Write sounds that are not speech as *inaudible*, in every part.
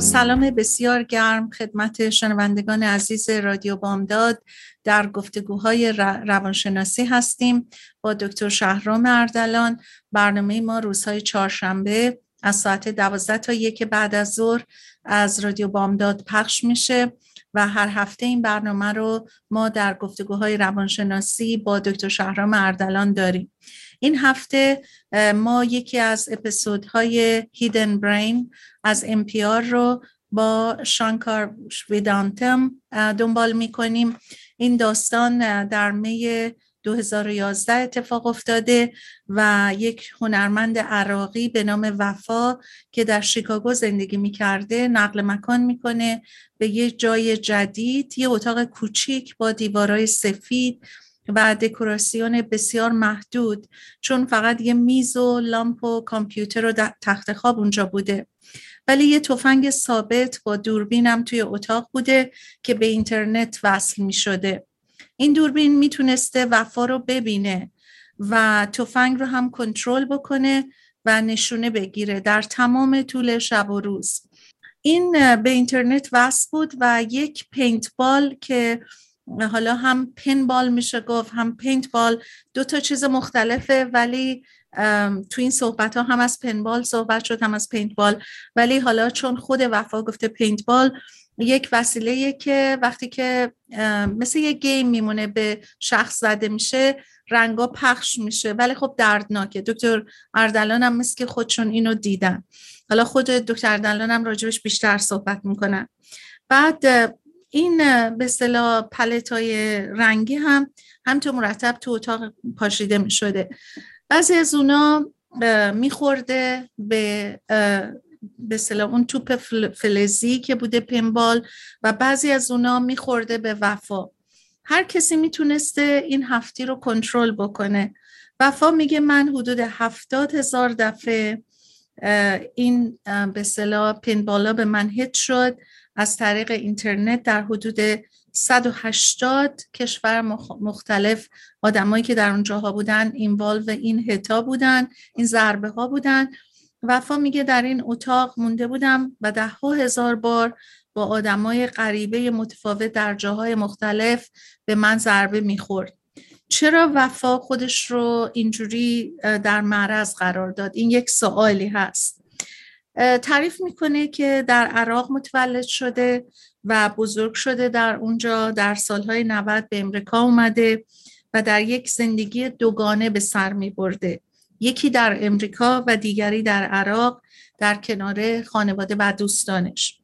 سلام بسیار گرم خدمت شنوندگان عزیز رادیو بامداد. در گفتگوهای روانشناسی هستیم با دکتر شهرام اردلان. برنامه ما روزهای چهارشنبه از ساعت دوازده تا یک بعد از ظهر از رادیو بامداد پخش میشه و هر هفته این برنامه رو ما در گفتگوهای روانشناسی با دکتر شهرام اردلان داریم. این هفته ما یکی از اپیزودهای هیدن برین از NPR رو با شانکار ویدانتم دنبال می‌کنیم. این داستان در می 2011 اتفاق افتاده و یک هنرمند عراقی به نام وفا که در شیکاگو زندگی می‌کرده نقل مکان می‌کنه. به یه جای جدید یه اتاق کوچیک با دیوارای سفید و دکوراسیون بسیار محدود چون فقط یه میز و لامپ و کامپیوتر و تخت خواب اونجا بوده ولی یه تفنگ ثابت با دوربینم توی اتاق بوده که به اینترنت وصل می شده. این دوربین می‌تونسته وفا رو ببینه و تفنگ رو هم کنترل بکنه و نشونه بگیره در تمام طول شب و روز این به اینترنت وصل بود و یک پینت بال که حالا هم pinball میشه گفت هم paintball دو تا چیز مختلفه ولی تو این صحبت ها هم از pinball صحبت شد هم از paintball ولی حالا چون خود وفا گفته paintball یک وسیله که وقتی که مثل یه game میمونه به شخص زده میشه رنگا پخش میشه. ولی خب دردناکه. دکتر اردلان هم مثل که خودشون اینو دیدن. حالا خود دکتر اردلان هم راجبش بیشتر صحبت می‌کنن. بعد این به اصطلاح پلت های رنگی هم همینطور مرتب تو اتاق پاشیده می شده بعضی از اونا میخورده به به اون توپ فلزی که بوده پنبال و بعضی از اونا میخورده به وفا. هر کسی می‌تونسته این هفتی رو کنترل بکنه. وفا میگه من حدود هفتاد هزار دفعه این به صلاح پنبالا به من هیت شد. از طریق اینترنت در حدود 180 کشور مختلف آدمایی که در اونجاها بودن اینوالو این هتا بودن این ضربه ها بودن. وفا میگه در این اتاق مونده بودم و ده ها هزار بار با آدمای غریبه متفاوت در جاهای مختلف به من ضربه می‌خورد. چرا وفا خودش رو اینجوری در معرض قرار داد؟ این یک سوالی هست. تعریف می‌کنه که در عراق متولد شده و بزرگ شده در اونجا در سالهای 90 به امریکا اومده و در یک زندگی دوگانه به سر می برده. یکی در امریکا و دیگری در عراق در کنار خانواده و دوستانش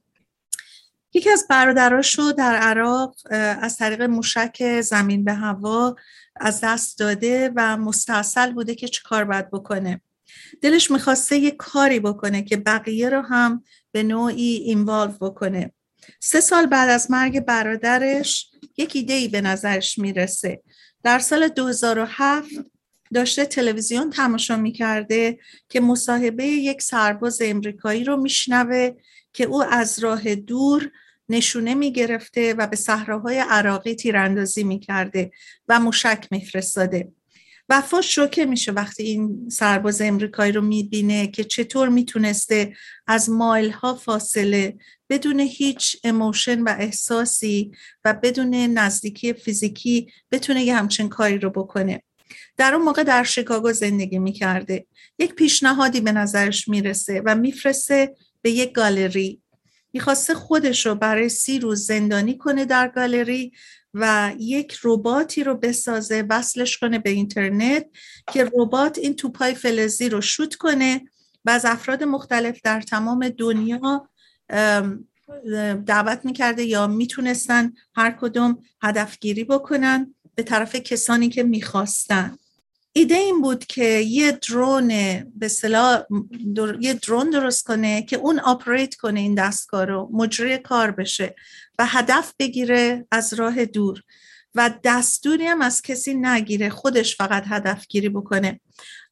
یکی از برادراش رو در عراق از طریق موشک زمین به هوا از دست داده و مستاصل بوده که چه کار باید بکنه دلش می‌خواسته یه کاری بکنه که بقیه رو هم به نوعی اینوالو بکنه. سه سال بعد از مرگ برادرش یک ایده به نظرش می‌رسه. در سال 2007 داشته تلویزیون تماشا می‌کرده که مصاحبه یک سرباز امریکایی رو میشنوه که او از راه دور نشونه می‌گرفته و به صحراهای عراقی تیراندازی می‌کرده و مشک میفرستاده. وفا شوکه میشه وقتی این سرباز امریکایی رو می‌بینه که چطور می‌تونسته از مایل ها فاصله بدون هیچ اموشن و احساسی و بدون نزدیکی فیزیکی بتونه یه همچین کاری رو بکنه. در اون موقع در شیکاگو زندگی می‌کرده. یک پیشنهادی به نظرش می‌رسه و میفرسته به یک گالری. می‌خواسته خودش رو برای سی روز زندانی کنه در گالری و یک رباتی رو بسازه وصلش کنه به اینترنت که ربات این توپای فلزی رو شوت کنه و از افراد مختلف در تمام دنیا دعوت می‌کرده یا می‌تونستن هر کدوم هدفگیری بکنن به طرف کسانی که می‌خواستن. ایده این بود که یه درون به صلاح یه درون درست کنه که اون آپریت کنه این دستگاه رو مجری کار بشه. و هدف بگیره از راه دور و دستوری هم از کسی نگیره خودش فقط هدف گیری بکنه.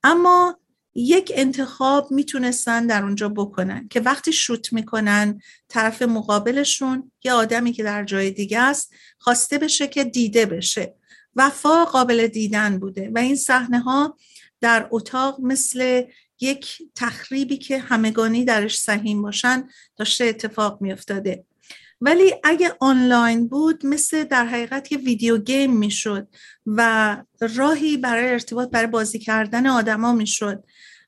اما یک انتخاب می‌تونستن در اونجا بکنن که وقتی شوت می‌کنن طرف مقابلشون یه آدمی که در جای دیگه است خواسته بشه که دیده بشه. وفا قابل دیدن بوده و این صحنه ها در اتاق مثل یک تخریبی که همگانی درش سهیم باشن داشته اتفاق میافتاده. ولی اگه آنلاین بود مثل در حقیقت یه ویدیو گیم می‌شد و راهی برای ارتباط برای بازی کردن آدما می‌شد.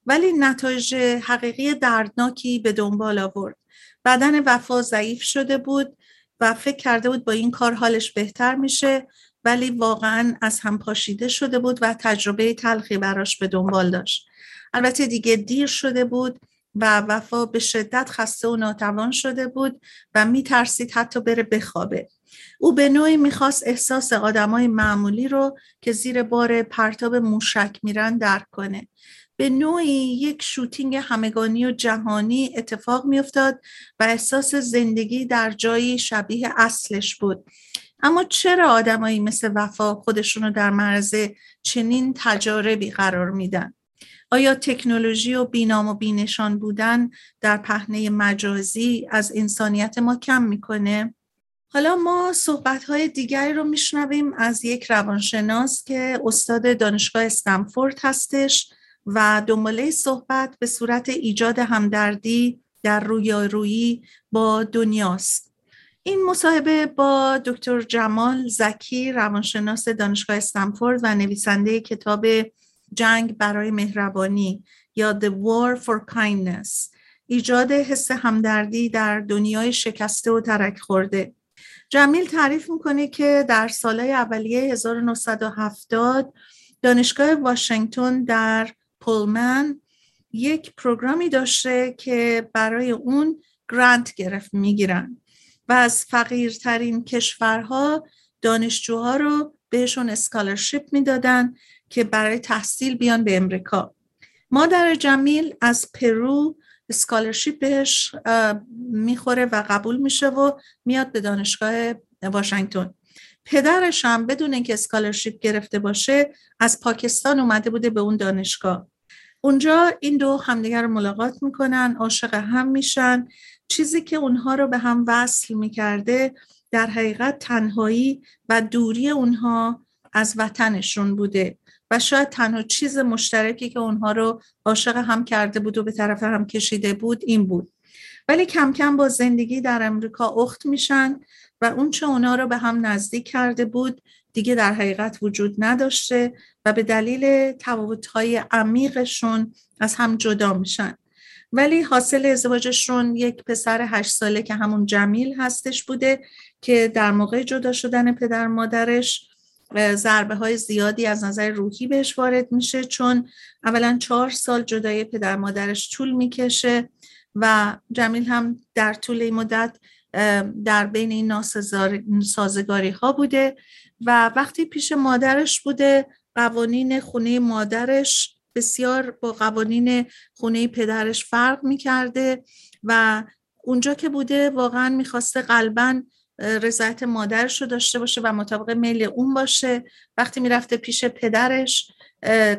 ولی نتایج حقیقی دردناکی به دنبال آورد. بدن وفا ضعیف شده بود و فکر کرده بود با این کار حالش بهتر میشه ولی واقعا از هم پاشیده شده بود و تجربه تلخی براش به دنبال داشت. البته دیگه دیر شده بود و وفا به شدت خسته و ناتوان شده بود و میترسید حتی بره بخوابه. او به نوعی می‌خواست احساس آدمای معمولی رو که زیر بار پرتاب موشک میرن درک کنه. به نوعی یک شوتینگ همگانی و جهانی اتفاق میافتاد و احساس زندگی در جایی شبیه اصلش بود. اما چرا آدمایی مثل وفا خودشون رو در معرض چنین تجاربی قرار میدن؟ آیا تکنولوژی و بینام و بینشان بودن در پهنه مجازی از انسانیت ما کم می‌کنه؟ حالا ما صحبت های دیگری رو میشنویم از یک روانشناس که استاد دانشگاه استنفورد هستش و دنباله صحبت به صورت ایجاد همدردی در رویارویی با دنیاست این مصاحبه با دکتر جمال زکی روانشناس دانشگاه استنفورد و نویسنده کتاب جنگ برای مهربانی یا The War for Kindness ایجاد حس همدردی در دنیای شکسته و ترک خورده. جمیل تعریف می‌کنه که در سالهای اولیه 1970 دانشگاه واشنگتن در پولمن یک پروگرامی داشته که برای اون گرانت گرفت می‌گیرن. و از فقیرترین کشورها دانشجوها رو بهشون scholarship می‌دادن که برای تحصیل بیان به امریکا. مادر جمیل از پرو scholarship بهش می‌خوره و قبول میشه و میاد به دانشگاه واشنگتن. پدرش هم بدون اینکه scholarship گرفته باشه از پاکستان اومده بوده به اون دانشگاه. اونجا این دو همدیگر رو ملاقات می‌کنن عاشق هم میشن. چیزی که اونها رو به هم وصل می‌کرده در حقیقت تنهایی و دوری اونها از وطنشون بوده. و شاید تنها چیز مشترکی که اونها رو عاشق هم کرده بود و به طرف هم کشیده بود این بود. ولی کم کم با زندگی در امریکا اخت میشن و اون چه اونها رو به هم نزدیک کرده بود دیگه در حقیقت وجود نداشته و به دلیل تفاوت‌های عمیقشون از هم جدا میشن. ولی حاصل ازدواجشون یک پسر هشت ساله که همون جمیل هستش بوده که در موقع جدا شدن پدر مادرش ضربه های زیادی از نظر روحی بهش وارد میشه چون اولا چهار سال جدای پدر مادرش طول می‌کشه و جمیل هم در طول این مدت در بین این ناسازگاری ها بوده و وقتی پیش مادرش بوده قوانین خونه مادرش بسیار با قوانین خونه پدرش فرق می‌کرده و اونجا که بوده واقعا می‌خواسته قلبا رضایت مادرش رو داشته باشه و مطابق میل اون باشه. وقتی می‌رفته پیش پدرش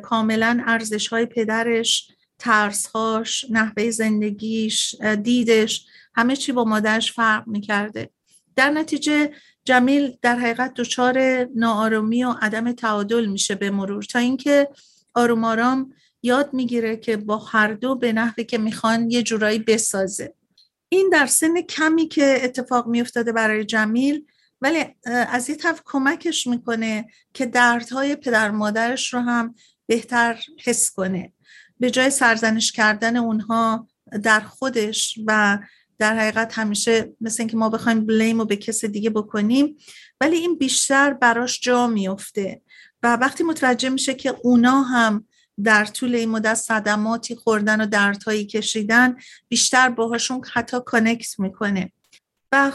کاملا ارزش های پدرش ترسهاش نحوه زندگیش دیدش همه چی با مادرش فرق می‌کرده. در نتیجه جمیل در حقیقت دچار ناآرامی و عدم تعادل میشه به مرور. تا اینکه آروم آرام یاد می‌گیره که با هر دو به نحوی که می‌خوان یه جورایی بسازه. این در سن کمی که اتفاق میافتاده برای جمیل ولی از یه طرف کمکش می‌کنه که دردهای پدر مادرش رو هم بهتر حس کنه. به جای سرزنش کردن اونها در خودش و در حقیقت همیشه مثل اینکه ما بخوایم بلیم رو به کس دیگه بکنیم ولی این بیشتر براش جا میفته و وقتی متوجه میشه که اونا هم در طول این مدت صدماتی خوردن و دردهایی کشیدن بیشتر باهاشون حتی کانکت می‌کنه. و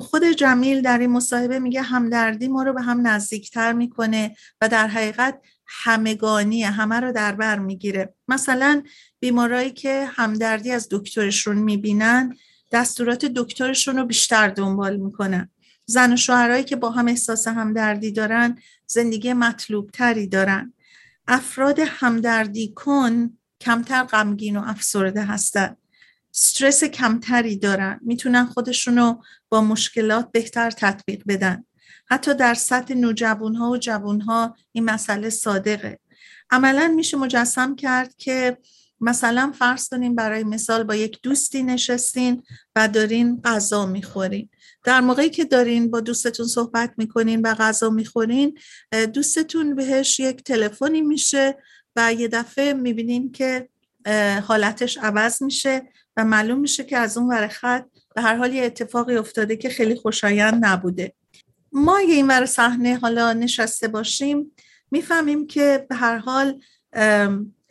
خود جمیل در این مصاحبه میگه همدردی ما رو به هم نزدیکتر می‌کنه و در حقیقت همگانی همه رو در بر می‌گیره. مثلا بیمارایی که همدردی از دکترشون می‌بینن دستورات دکترشون رو بیشتر دنبال می‌کنن. زن و شوهرایی که با هم احساس همدردی دارن زندگی مطلوب تری دارن. افراد همدردی کن کمتر غمگین و افسرده هستن. استرس کمتری دارن. می‌تونن خودشونو با مشکلات بهتر تطبیق بدن. حتی در سطح نوجوان ها و جوان ها این مسئله صادقه. عملا میشه مجسم کرد که مثلا فرض کنیم برای مثال با یک دوستی نشستین و دارین غذا می‌خورین. در موقعی که دارین با دوستتون صحبت می‌کنین و غذا می‌خورین دوستتون بهش یک تلفنی میشه و یه دفعه می‌بینین که حالتش عوض میشه و معلوم میشه که از اون ور خط به هر حال یه اتفاقی افتاده که خیلی خوشایند نبوده. ما اگه این ور صحنه حالا نشسته باشیم می‌فهمیم که به هر حال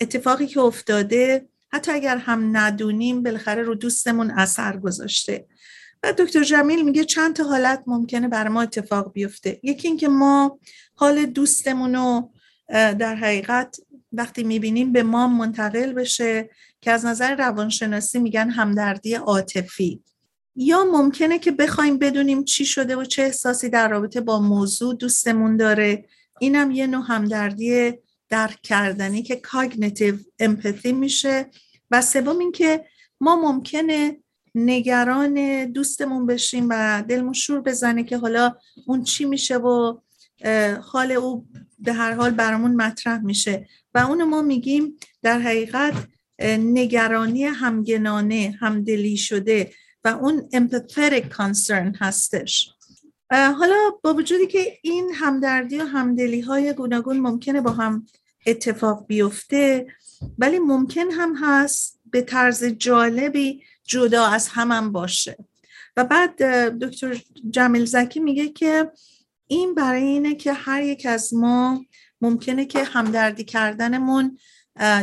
اتفاقی که افتاده حتی اگر هم ندونیم بالاخره رو دوستمون اثر گذاشته. و دکتر جمیل میگه چند تا حالت ممکنه بر ما اتفاق بیفته. یکی اینکه ما حال دوستمون رو در حقیقت وقتی می‌بینیم به ما منتقل بشه که از نظر روانشناسی میگن همدردی عاطفی. یا ممکنه که بخوایم بدونیم چی شده و چه احساسی در رابطه با موضوع دوستمون داره. اینم یه نوع همدردی درک کردنی که کاگنیتیو امپاتی میشه. و سوم اینکه ما ممکنه نگران دوستمون بشیم و دلمون شور بزنه که حالا اون چی میشه و حال او به هر حال برامون مطرح میشه. و اون ما میگیم در حقیقت نگرانی همگنانه همدلی شده و اون empathetic concern هستش. حالا با وجودی که این همدردی و همدلی های گوناگون ممکنه با هم اتفاق بیفته ولی ممکن هم هست به طرز جالبی جدا از هم, باشه. و بعد دکتر جمیل زکی میگه که این برای اینه که هر یک از ما ممکنه که همدردی کردنمون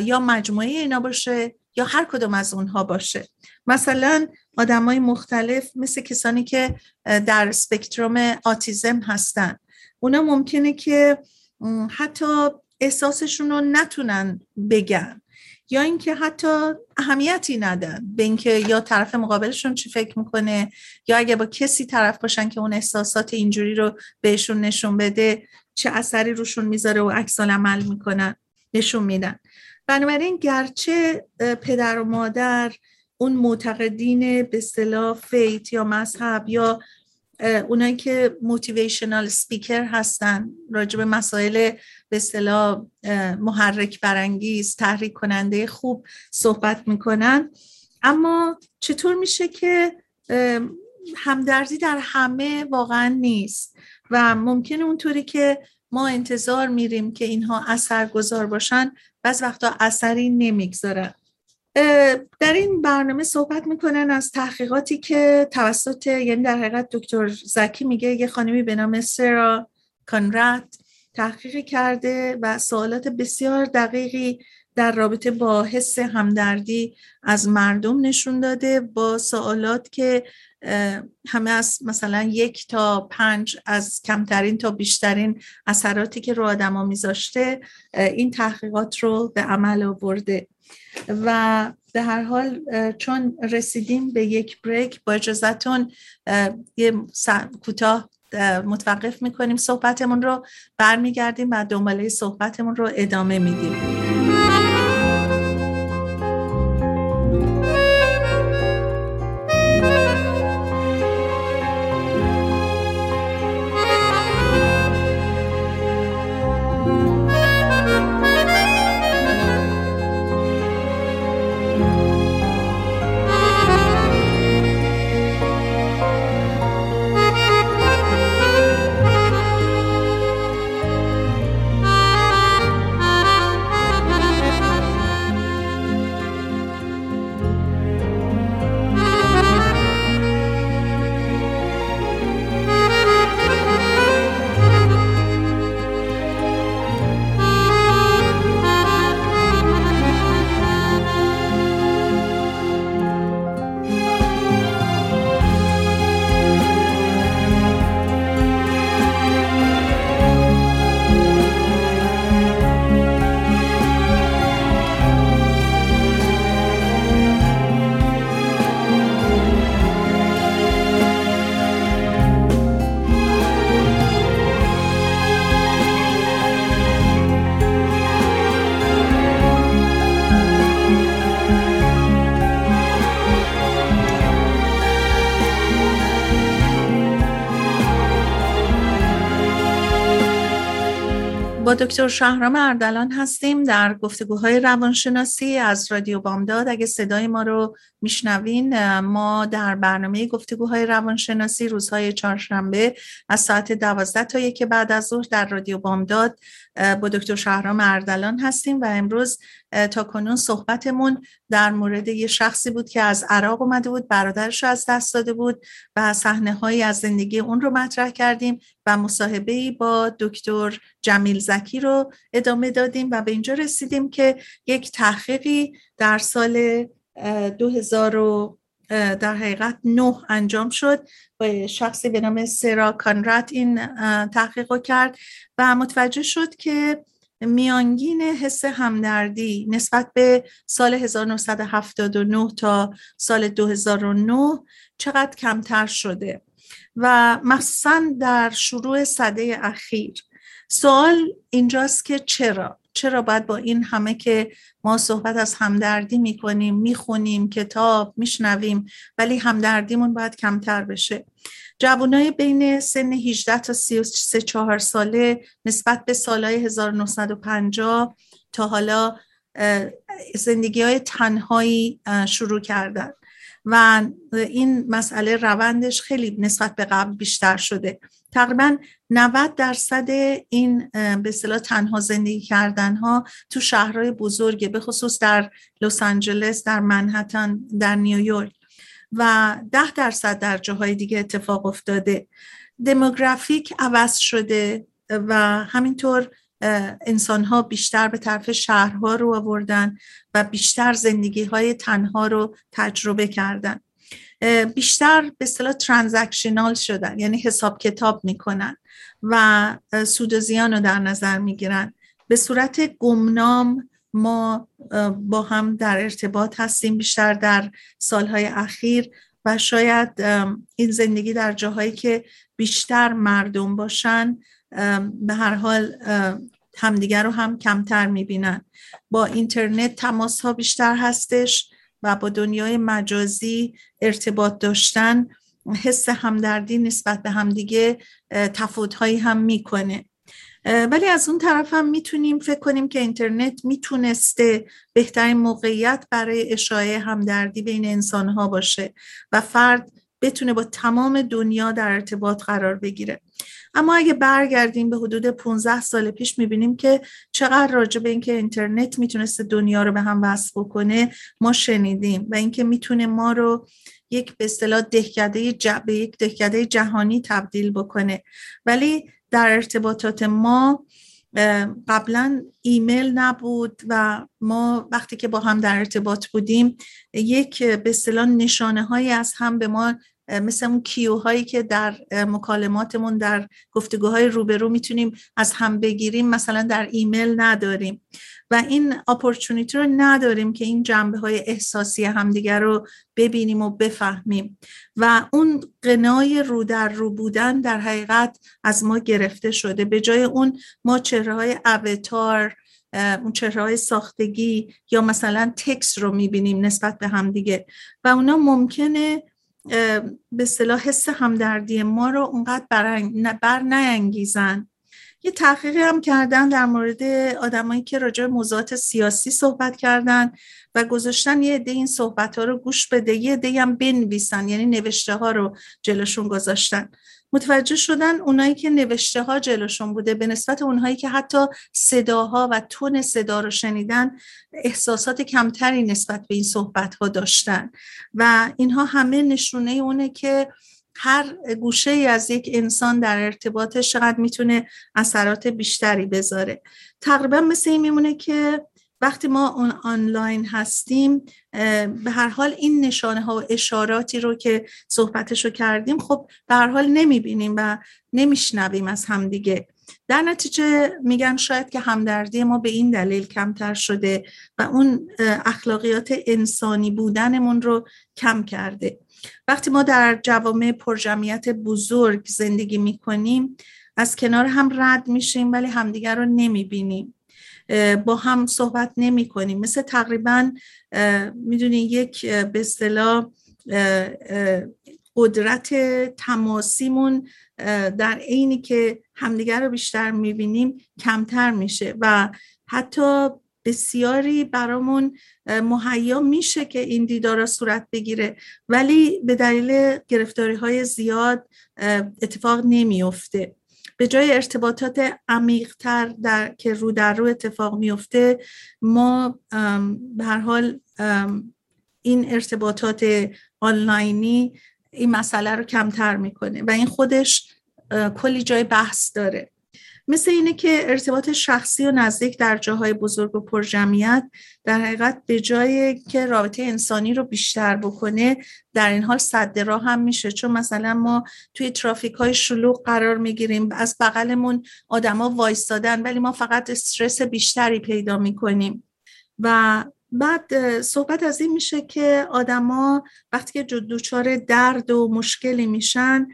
یا مجموعه اینا باشه یا هر کدوم از اونها باشه. مثلا آدم های مختلف مثل کسانی که در سپکتروم آتیزم هستن. اونا ممکنه که حتی احساسشون رو نتونن بگن. یا اینکه حتی اهمیتی ندن به اینکه یا طرف مقابلشون چی فکر می‌کنه یا اگه با کسی طرف باشن که اون احساسات اینجوری رو بهشون نشون بده چه اثری روشون می‌ذاره و عکس عمل می‌کنن نشون میدن. بنابراین گرچه پدر و مادر اون معتقدین به اصطلاح فیت یا مذهب یا اونایی که موتیویشنال سپیکر هستن راجع مسائل به اصطلاح محرک برانگیز تحریک کننده خوب صحبت می‌کنن. اما چطور میشه که همدردی در همه واقعا نیست و ممکنه اونطوری که ما انتظار میریم که اینها اثر گذار باشن بعض وقتا اثری نمی‌گذارن. در این برنامه صحبت می‌کنن از تحقیقاتی که توسط یعنی در حقیقت دکتر زکی میگه یه خانمی به نام سرا کانرات تحقیق کرده و سوالات بسیار دقیقی در رابطه با حس همدردی از مردم نشون داده با سوالات که همه از مثلا یک تا پنج از کمترین تا بیشترین اثراتی که رو آدما میذاشته این تحقیقات رو به عمل آورده. و به هر حال چون رسیدیم به یک بریک با اجازتون یه کوتاه متوقف می‌کنیم صحبتمون رو برمیگردیم و دنباله صحبتمون رو ادامه میدیم. دکتر شهرام اردلان هستیم در گفتگوهای روانشناسی از رادیو بامداد. اگه صدای ما رو میشنوین ما در برنامه گفتگوهای روانشناسی روزهای چهارشنبه از ساعت دوازده تا یک بعد از ظهر در رادیو بامداد با دکتر شهرام اردلان هستیم و امروز تا کنون صحبتمون در مورد یه شخصی بود که از عراق اومده بود برادرش از دست داده بود و صحنه هایی از زندگی اون رو مطرح کردیم و مصاحبه با دکتر جمیل زکی رو ادامه دادیم و به اینجا رسیدیم که یک تحقیقی در سال 2000 در حقیقت نه انجام شد. با شخصی به نام سرا کانرات این تحقیق رو کرد و متوجه شد که میانگین حس همدردی نسبت به سال 1979 تا سال 2009 چقدر کمتر شده و مخصوصا در شروع صده اخیر. سوال اینجاست که چرا؟ چرا باید با این همه که ما صحبت از همدردی می‌کنیم می‌خونیم کتاب میشنویم ولی همدردیمون باید کمتر بشه. جوانای بین سن 18 تا 33 4 ساله نسبت به سالهای 1950 تا حالا زندگی های تنهایی شروع کردن. و این مسئله روندش خیلی نسبت به قبل بیشتر شده. تقریبا 90 درصد این به اصطلاح تنها زندگی کردن ها تو شهرهای بزرگه به خصوص در لس آنجلس در منحتن در نیویورک و 10 درصد در جاهای دیگه اتفاق افتاده. دموگرافیک عوض شده و همینطور انسان ها بیشتر به طرف شهرها رو آوردن و بیشتر زندگی های تنها رو تجربه کردن. بیشتر به اصطلاح ترانزکشنال شدن یعنی حساب کتاب می‌کنن و سود و زیان رو در نظر می‌گیرن. به صورت گمنام ما با هم در ارتباط هستیم بیشتر در سالهای اخیر و شاید این زندگی در جاهایی که بیشتر مردم باشن به هر حال همدیگر رو هم کمتر می‌بینن. با اینترنت تماس ها بیشتر هستش. و با دنیای مجازی ارتباط داشتن حس همدردی نسبت به همدیگه هایی هم می‌کنه. ولی از اون طرف هم می‌تونیم فکر کنیم که اینترنت می‌تونسته بهترین موقعیت برای اشاعه همدردی بین انسان ها باشه و فرد بتونه با تمام دنیا در ارتباط قرار بگیره. اما اگه برگردیم به حدود 15 سال پیش می‌بینیم که چقدر راجع به اینکه اینترنت می‌تونسته دنیا رو به هم وصل بکنه ما شنیدیم و اینکه می‌تونه ما رو یک به اصطلاح دهکده به یک دهکده جهانی تبدیل بکنه. ولی در ارتباطات ما قبلا ایمیل نبود و ما وقتی که با هم در ارتباط بودیم یک به اصطلاح نشانه هایی از هم به ما مثل اون کیو هایی که در مکالماتمون در گفتگوهای روبرو می‌تونیم از هم بگیریم مثلا در ایمیل نداریم. و این اپورتونیتی رو نداریم که این جنبه های احساسی همدیگر رو ببینیم و بفهمیم. و اون قنای رو در رو بودن در حقیقت از ما گرفته شده. به جای اون ما چهره های اوتار اون چهره های ساختگی یا مثلا تکس رو می‌بینیم نسبت به همدیگه و اونا ممکنه به صلاح حس همدردی ما رو اونقدر بر نینگیزن یه تحقیقی هم کردن در مورد آدمایی که راجع موضوعات سیاسی صحبت کردن و گذاشتن یه عده این صحبت ها رو گوش بده یه عده هم بنویسن یعنی نوشته ها رو جلوشون گذاشتن. متوجه شدن اونایی که نوشته ها جلوشون بوده به نسبت اونهایی که حتی صداها و تون صدا رو شنیدن احساسات کمتری نسبت به این صحبت ها داشتن. و اینها همه نشونه اونه که هر گوشه ای از یک انسان در ارتباطش چقدر می‌تونه اثرات بیشتری بذاره. تقریبا مثل این میمونه که وقتی ما اون آنلاین هستیم به هر حال این نشانه ها و اشاراتی رو که صحبتش رو کردیم خب به هر حال نمی‌بینیم و نمیشنویم از همدیگه در نتیجه میگم شاید که همدردی ما به این دلیل کمتر شده و اون اخلاقیات انسانی بودنمون رو کم کرده. وقتی ما در جوامع پرجمعیت بزرگ زندگی می‌کنیم از کنار هم رد میشیم ولی همدیگر رو نمی‌بینیم. با هم صحبت نمی کنیم. مثل تقریبا می‌دونی یک به اصطلاح قدرت تماسیمون در عینی که همدیگر رو بیشتر می‌بینیم کمتر میشه و حتی بسیاری برامون مهیا میشه که این دیدارا صورت بگیره. ولی به دلیل گرفتاری های زیاد اتفاق نمیفته به جای ارتباطات عمیقتر در که رو در رو اتفاق میفته ما به هر حال این ارتباطات آنلاینی این مسئله رو کمتر می‌کنه و این خودش کلی جای بحث داره. مثل اینه که ارتباط شخصی و نزدیک در جاهای بزرگ و پرجمعیت در حقیقت به جای که رابطه انسانی رو بیشتر بکنه در این حال صد راه هم میشه. چون مثلا ما توی ترافیک های شلوغ قرار می‌گیریم از بغلمون آدما وایستادن ولی ما فقط استرس بیشتری پیدا می‌کنیم. و بعد صحبت از این میشه که آدما وقتی که دچار درد و مشکلی میشن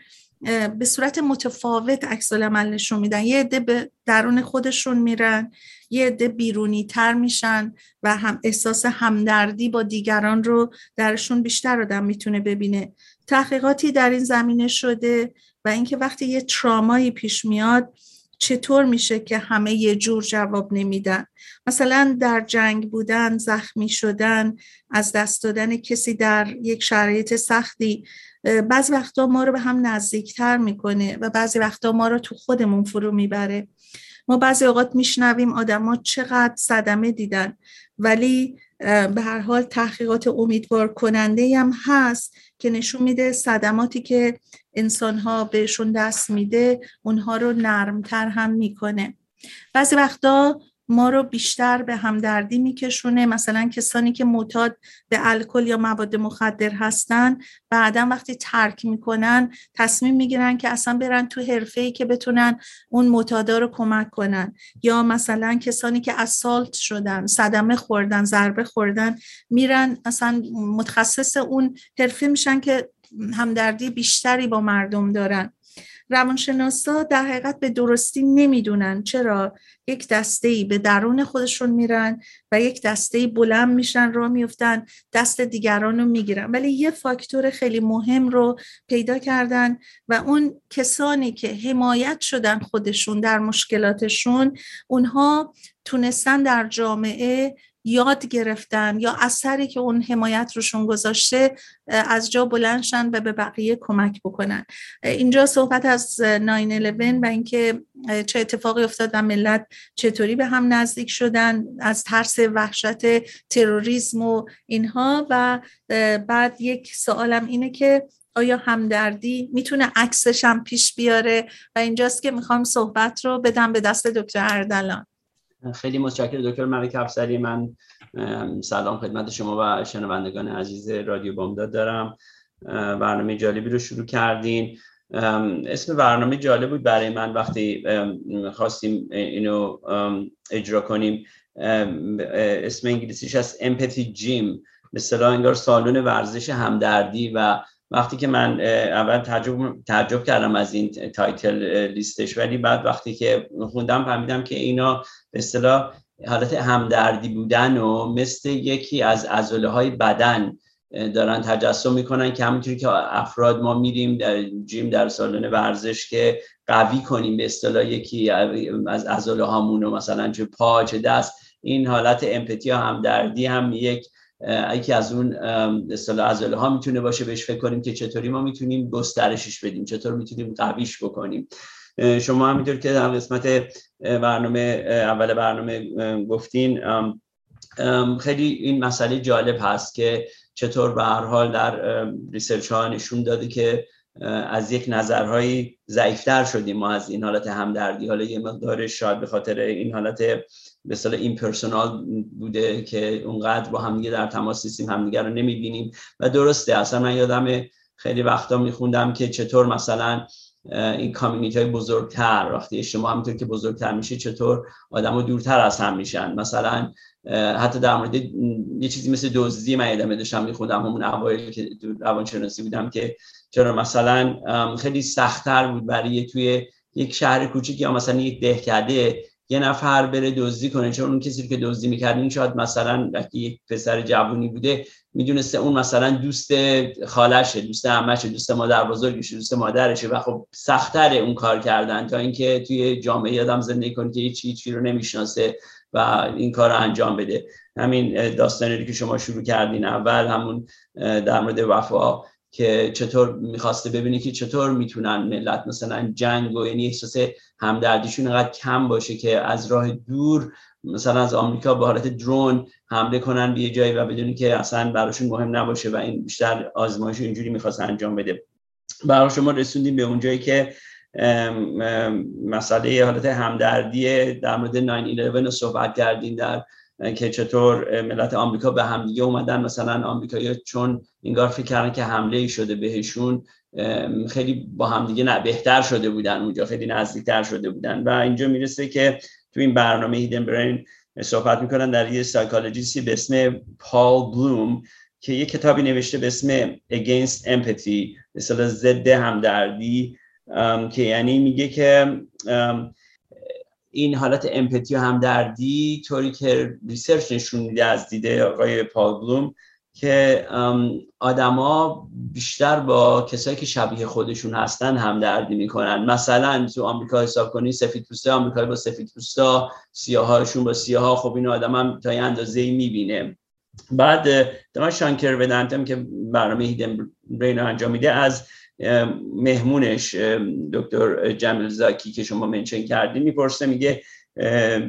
به صورت متفاوت عکس العمل نشون میدن. یه عده به درون خودشون میرن یه عده بیرونی تر میشن و هم احساس همدردی با دیگران رو درشون بیشتر آدم می‌تونه ببینه. تحقیقاتی در این زمینه شده و اینکه وقتی یه ترامایی پیش میاد چطور میشه که همه یه جور جواب نمیدن؟ مثلا در جنگ بودن زخمی شدن از دست دادن کسی در یک شرایط سختی بعضی وقتا ما رو به هم نزدیکتر می‌کنه و بعضی وقتا ما رو تو خودمون فرو می‌بره. ما بعضی اوقات میشنویم آدما چقدر صدمه دیدن ولی به هر حال تحقیقات امیدوار کننده هم هست که نشون میده صدماتی که انسان ها بهشون دست میده اونها رو نرمتر هم می‌کنه. بعضی وقتا ما رو بیشتر به همدردی میکشونه. مثلا کسانی که معتاد به الکل یا مواد مخدر هستن بعدا وقتی ترک می‌کنن تصمیم می‌گیرن که اصلا برن تو حرفه ای که بتونن اون معتادا رو کمک کنن. یا مثلا کسانی که اسالت شدن صدمه خوردن ضربه خوردن میرن اصلا متخصص اون حرفه میشن که همدردی بیشتری با مردم دارن. روانشناسا در حقیقت به درستی نمی‌دونن. چرا؟ یک دسته ای به درون خودشون میرن و یک دسته ای بلند میشن را میفتن دست دیگران رو می‌گیرن. ولی یه فاکتور خیلی مهم رو پیدا کردن و اون کسانی که حمایت شدن خودشون در مشکلاتشون اونها تونستن در جامعه یاد گرفتن یا اثری که اون حمایت روشون گذاشته از جا بلندشن و به بقیه کمک بکنن. اینجا صحبت از 9-11 و اینکه چه اتفاقی افتاد و ملت چطوری به هم نزدیک شدن از ترس وحشت تروریسم و اینها. و بعد یک سوالم اینه که آیا همدردی می‌تونه عکسش هم پیش بیاره؟ و اینجاست که می‌خوام صحبت رو بدم به دست دکتر اردلان. خیلی متشکرم دکتر ملک افسری من سلام خدمت شما و شنوندگان عزیز رادیو بامداد دارم. برنامه جالبی رو شروع کردین. اسم برنامه جالب بود برای من وقتی خواستیم اینو اجرا کنیم. اسم انگلیسیش از empathy gym به انگار سالون ورزش همدردی و وقتی که من اول تعجب, تعجب کردم از این title لیستش ولی بعد وقتی که خوندم فهمیدم که اینا به اصطلاح حالت همدردی بودن و مثل یکی از عضله های بدن دارن تجسم می‌کنن که همونطوری که افراد ما میریم در جیم در سالن ورزش که قوی کنیم به اصطلاح یکی از عضله هامون مثلا چه پا چه دست این حالت امپاتی همدردی هم یک یکی از اون اصطلاح عضله ها می‌تونه باشه بهش فکر کنیم که چطوری ما می‌تونیم گسترشش بدیم چطور می‌تونیم قویش بکنیم. شما همینطور که در قسمت برنامه اول برنامه گفتین خیلی این مسئله جالب هست که چطور به هر حال در research ها نشون داده که از یک نظرهایی ضعیفتر شدیم ما از این حالت همدردی. حالا یه مقدار شاید به خاطر این حالت impersonal بوده که اونقدر با همدیگه در تماس نیستیم همدیگه رو نمی‌بینیم. و درسته اصلا من یادم خیلی وقتا میخوندم که چطور مثلا این کامیونیتی های بزرگتر وقتی شما همینطور که بزرگتر میشه چطور آدم ها دورتر از هم میشن. مثلا حتی در مورد یه چیزی مثل دزدی من ادامه داشتم میخوندم همون اوایل که روانشناسی بودم که چرا مثلا خیلی سختتر بود برای توی یک شهر کوچیک یا مثلا یک دهکده یه نفر بره دزدی کنه. چون اون کسی که دزدی می‌کرد این شاید مثلا وقتی پسر جوونی بوده می‌دونسته اون مثلا دوست خالشه دوست عمشه دوست مادر بزرگشه دوست مادرشه و خب سختره اون کار کردن تا اینکه توی جامعه آدم زندگی کنه که هیچ چی رو نمی‌شناسه و این کار رو انجام بده. همین داستانی که شما شروع کردین. اول همون در مورد وفا که چطور می‌خواسته ببینه که چطور می‌تونن ملت مثلا جنگ و یعنی احساس همدردیشون اینقدر کم باشه که از راه دور مثلا از آمریکا به حالت درون حمله کنن به یه جایی و بدونی که اصلا براشون مهم نباشه و این بیشتر آزمایش اینجوری می‌خواست انجام بده. برای شما رسوندیم به اون جایی که مسئله حالت همدردی در مورد 9 رو صحبت کردیم در که چطور ملت آمریکا به همدیگه اومدن. مثلا آمریکایی چون انگار فکر کردن که حمله شده بهشون خیلی با همدیگه نه بهتر شده بودن اونجا خیلی نزدیکتر شده بودن. و اینجا می‌رسه که تو این برنامه Hidden Brain صحبت می‌کنن در یه psychologist ی به اسم پال بلوم که یه کتابی نوشته به اسم Against Empathy مثلا ضد همدردی که یعنی میگه که این حالت empathy و همدردی طوری که research نشون میده از دیده آقای پال بلوم که آدما بیشتر با کسایی که شبیه خودشون هستن همدردی می‌کنن. مثلا تو آمریکا حساب کنی سفید پوسته آمریکایی با سفید پوستا سیاهاشون با سیاها خب این آدم هم تا یه اندازه می‌بینه. بعد دما شانکر ودنتم که برنامه هیدن برین انجام میده از مهمونش دکتر جمیل زاکی که شما منشن کردیم می‌پرسه میگه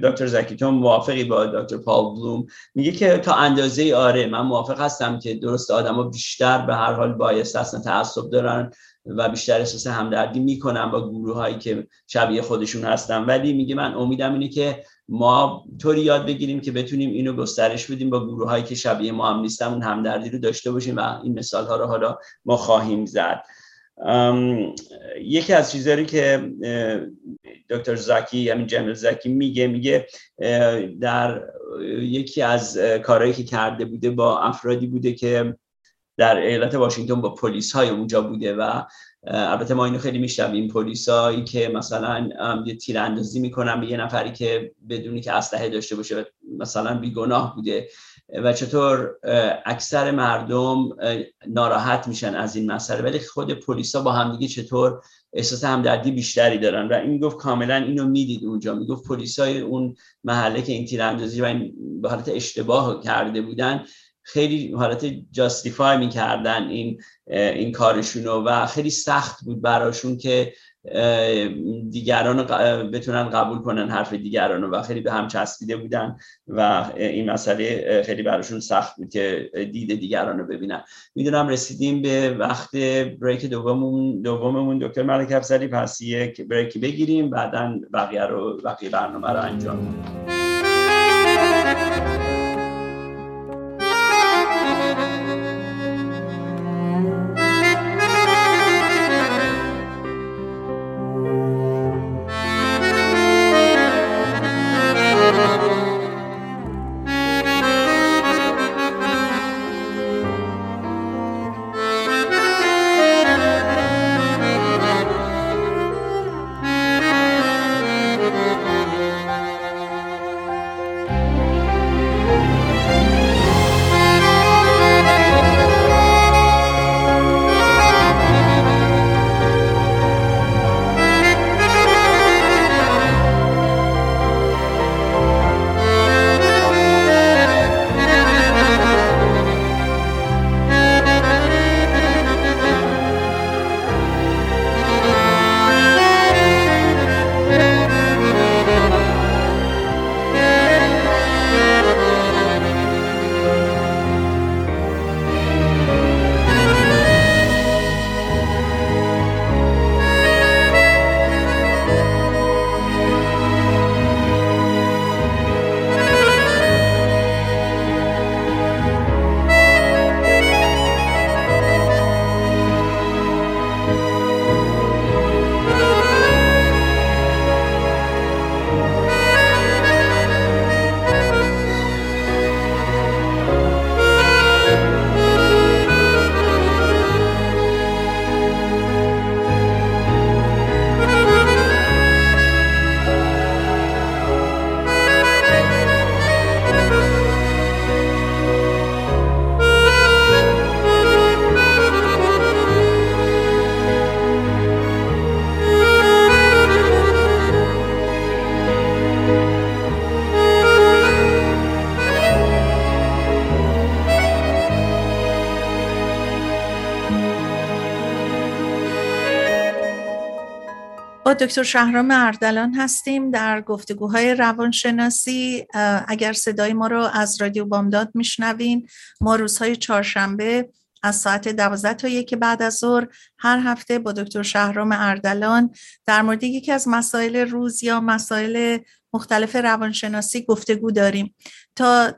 دکتر زاکی تو موافقی با دکتر پال بلوم؟ میگه که تا اندازه آره من موافق هستم که درست آدما بیشتر به هر حال بایست هستن تعصب دارن و بیشتر احساس همدردی می‌کنن با گروه هایی که شبیه خودشون هستن. ولی میگه من امیدم اینه که ما طوری یاد بگیریم که بتونیم اینو گسترش بدیم با گروه هایی که شبیه ما هم نیستن اون همدردی رو داشته باشیم و این مثال ها رو حالا ما خواهیم زد. یکی از چیزهایی که دکتر زاکی همین جنرال زاکی میگه میگه در یکی از کارهایی که کرده بوده با افرادی بوده که در ایالت واشنگتن با پلیس های اونجا بوده و البته ما اینو خیلی میشنویم. پلیس هایی که مثلا یه تیراندازی می‌کنن به یه نفری که بدونی که اسلحه داشته باشه مثلا بیگناه بوده. و چطور اکثر مردم ناراحت میشن از این مسئله. ولی خود پلیسا با همدیگه چطور احساس همدردی بیشتری دارن. و این گفت کاملا اینو می‌دید اونجا. می‌گفت پلیسای اون محله که این تیراندازی و این به حالت اشتباه کرده بودن خیلی حالت جاستیفای می‌کردن این این کارشونو. و خیلی سخت بود براشون که دیگران بتونن قبول کنن حرف دیگران و خیلی به هم چسبیده بودن و این مسئله خیلی براشون سخت بود که دید دیگران رو ببینن. می‌دونم رسیدیم به وقت بریک دوممون دوممون دکتر ملک افزلی پس یک بریک بگیریم بعدا بقیه رو بقیه برنامه رو انجام با دکتر شهرام اردلان هستیم در گفتگوهای روانشناسی. اگر صدای ما رو از رادیو بامداد میشنوین ما روزهای چهارشنبه از ساعت دوازده تا یک بعد از ظهر هر هفته با دکتر شهرام اردلان در مورد یکی از مسائل روز یا مسائل مختلف روانشناسی گفتگو داریم. تا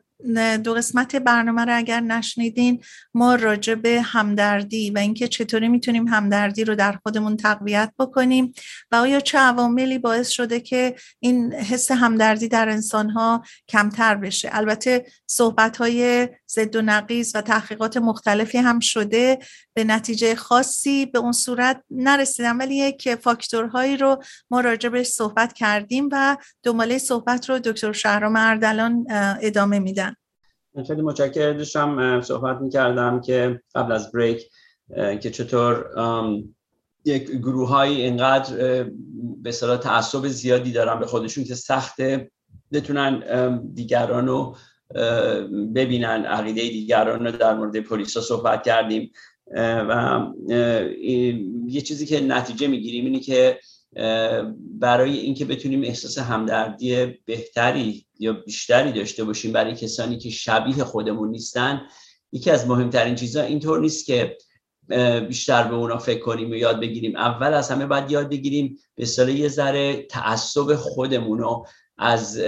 دو قسمت برنامه رو اگر نشنیدین ما راجع به همدردی و اینکه چطوری می‌تونیم همدردی رو در خودمون تقویت بکنیم و آیا چه عواملی باعث شده که این حس همدردی در انسانها کمتر بشه؟ البته صحبت های ضد و نقیز و تحقیقات مختلفی هم شده به نتیجه خاصی به اون صورت نرسیدم ولی یک فاکتورهایی رو ما راجع بهش صحبت کردیم و دنباله صحبت رو دکتر شهرام اردلان ادامه میدن. خیلی متشکرم. داشتم صحبت می‌کردم که قبل از بریک که چطور یک گروه های اینقدر به صلاح تعصب زیادی دارن به خودشون که سخته بتونن دیگران رو ببینن عقیده دیگران رو در مورد پلیس صحبت کردیم. و یه چیزی که نتیجه می‌گیریم اینه که برای اینکه بتونیم احساس همدردی بهتری یا بیشتری داشته باشیم برای کسانی که شبیه خودمون نیستن یکی از مهمترین چیزها اینطور نیست که بیشتر به اونا فکر کنیم و یاد بگیریم. اول از همه باید یاد بگیریم به یه ذره تعصب خودمون رو از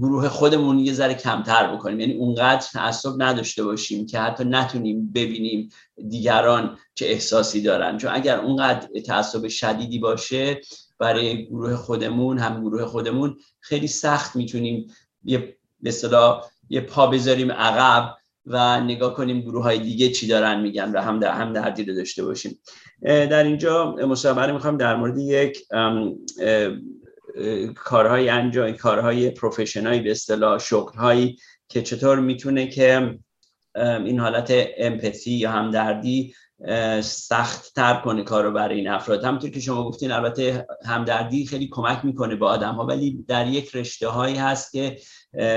گروه خودمون یه ذره کمتر بکنیم. یعنی اونقدر تعصب نداشته باشیم که حتی نتونیم ببینیم دیگران چه احساسی دارن. چون اگر اونقدر تعصب شدیدی باشه برای گروه خودمون هم گروه خودمون خیلی سخت می‌تونیم یه به یه پا بذاریم عقب و نگاه کنیم گروه های دیگه چی دارن میگن و هم در هم دردی رو داشته باشیم. در اینجا مصاحبه می‌خوام در مورد یک کارهای انجام کارهای پروفشنالی به اصطلاح شغلهایی که چطور می‌تونه که این حالت امپاتی یا همدردی سخت تر کنه کار رو برای این افراد. همونطور که شما گفتین البته همدردی خیلی کمک می‌کنه به آدم ها ولی در یک رشته هایی هست که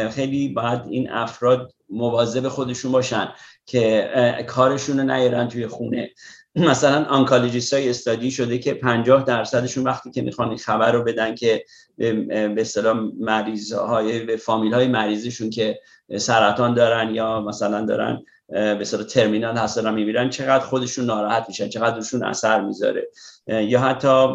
خیلی باید این افراد مواظب خودشون باشن که کارشون رو نیارن توی خونه. مثلا آنکالوجیست های استادی شده که 50 درصدشون وقتی که می‌خوان خبر رو بدن که به اصطلاح مریض های به فامیل های مریضشون که سرطان دارن یا مثلا دارن به اصطلاح ترمینال هستن می‌بینن چقدر خودشون ناراحت میشن چقدر روشون اثر می‌ذاره. یا حتی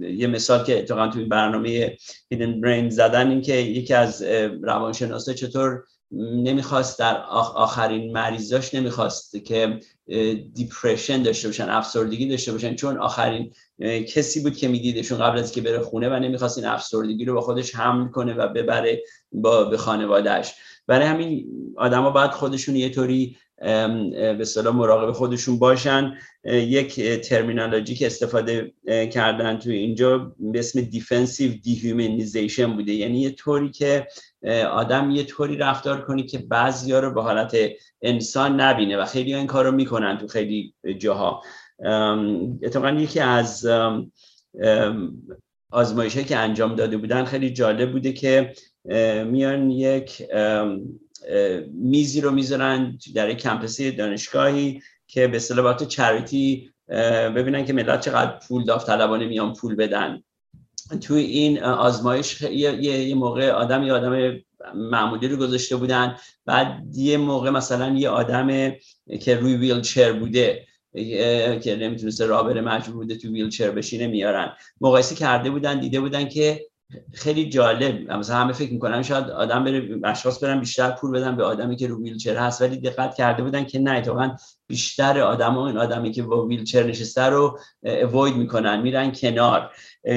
یه مثال که اتفاقا توی برنامه هیدن برین زدن این که یکی از روانشناسا چطور نمی‌خواست در آخرین مریضاش نمی‌خواست که دیپرشن داشته باشن افسردگی داشته باشن چون آخرین کسی بود که میدیدشون قبل از که بره خونه و نمی‌خواست این افسردگی رو با خودش حمل کنه و ببره با به خانوادهش برای همین آدما باید خودشون یه طوری به صلاح مراقب خودشون باشن. یک terminology که استفاده کردن توی اینجا به اسم defensive dehumanization بوده. یعنی یه طوری که آدم یه طوری رفتار کنی که بعضیا رو به حالت انسان نبینه و خیلی این کار رو می‌کنن تو خیلی جاها. اتفاقا یکی از آزمایش که انجام داده بودن خیلی جالب بوده که میان یک میزی رو می‌ذارن در یک کمپسی دانشگاهی که به صلاحات چریتی ببینن که ملت چقدر پول داوطلبانه میان پول بدن. توی این آزمایش یه, یه موقع آدم یه آدم معمولی رو گذاشته بودن. بعد یه موقع مثلا یه آدم که روی ویلچر بوده که نمی‌تونسته راه بره مجبور بوده تو ویلچر بشینه میارن. مقایسه کرده بودن دیده بودن که خیلی جالب. مثلا همه فکر می‌کنن شاید آدم بره اشخاص برن بیشتر پول بدن به آدمی که رو ویلچر هست ولی دقت کرده بودن که نه اتفاقا بیشتر آدما این آدمی که با ویلچر نشسته رو اوید می‌کنن میرن کنار.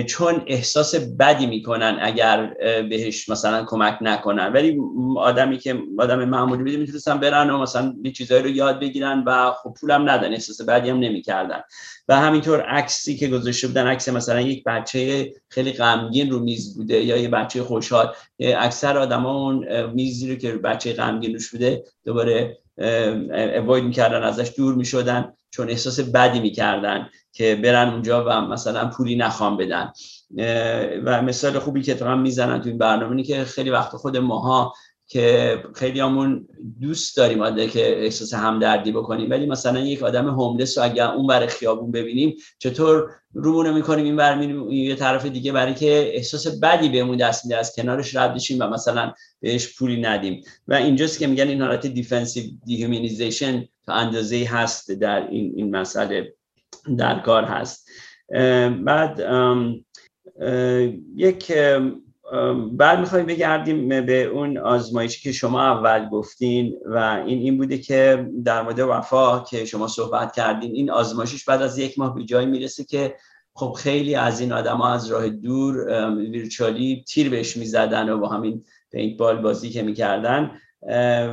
چون احساس بدی می‌کنن اگر بهش مثلا کمک نکنن. ولی آدمی که آدم معمولی بیده می‌تونستن برن و مثلا یه چیزایی رو یاد بگیرن و خب پولم ندن احساس بدی هم نمی‌کردن. و همینطور عکسی که گذاشته بودن عکس مثلا یک بچه خیلی غمگین رو میز بوده یا یه بچه خوشحال اکثر آدما اون میزی رو که بچه غمگین روش بوده دوباره اوید می‌کردن ازش دور می‌شدن چون احساس بدی می‌کردن که برن اونجا و مثلا پولی نخوام بدن. و مثال خوبی که اتفاقا می‌زنن تو این برنامه اینه که خیلی وقت خود ماها که خیلی همون دوست داریم که احساس همدردی بکنیم. ولی مثلا یک آدم هوملس رو اگر اون بر خیابون ببینیم چطور رومونو می‌کنیم؟ این بر یه طرف دیگه برای که احساس بدی بهمون دست میده از کنارش رد بشیم و مثلا بهش پولی ندیم. و اینجاست که میگن این حالت defensive dehumanization تا اندازه هست در این, این مسئله در کار هست. بعد یک بعد می‌خوایم بگردیم به اون آزمایشی که شما اول گفتین و این این بوده که در مورد وفا که شما صحبت کردین این آزمایشش بعد از یک ماه به جایی می‌رسه که خب خیلی از این آدم ها از راه دور virtually تیر بهش می‌زدن و با همین paintball بازی که می‌کردن.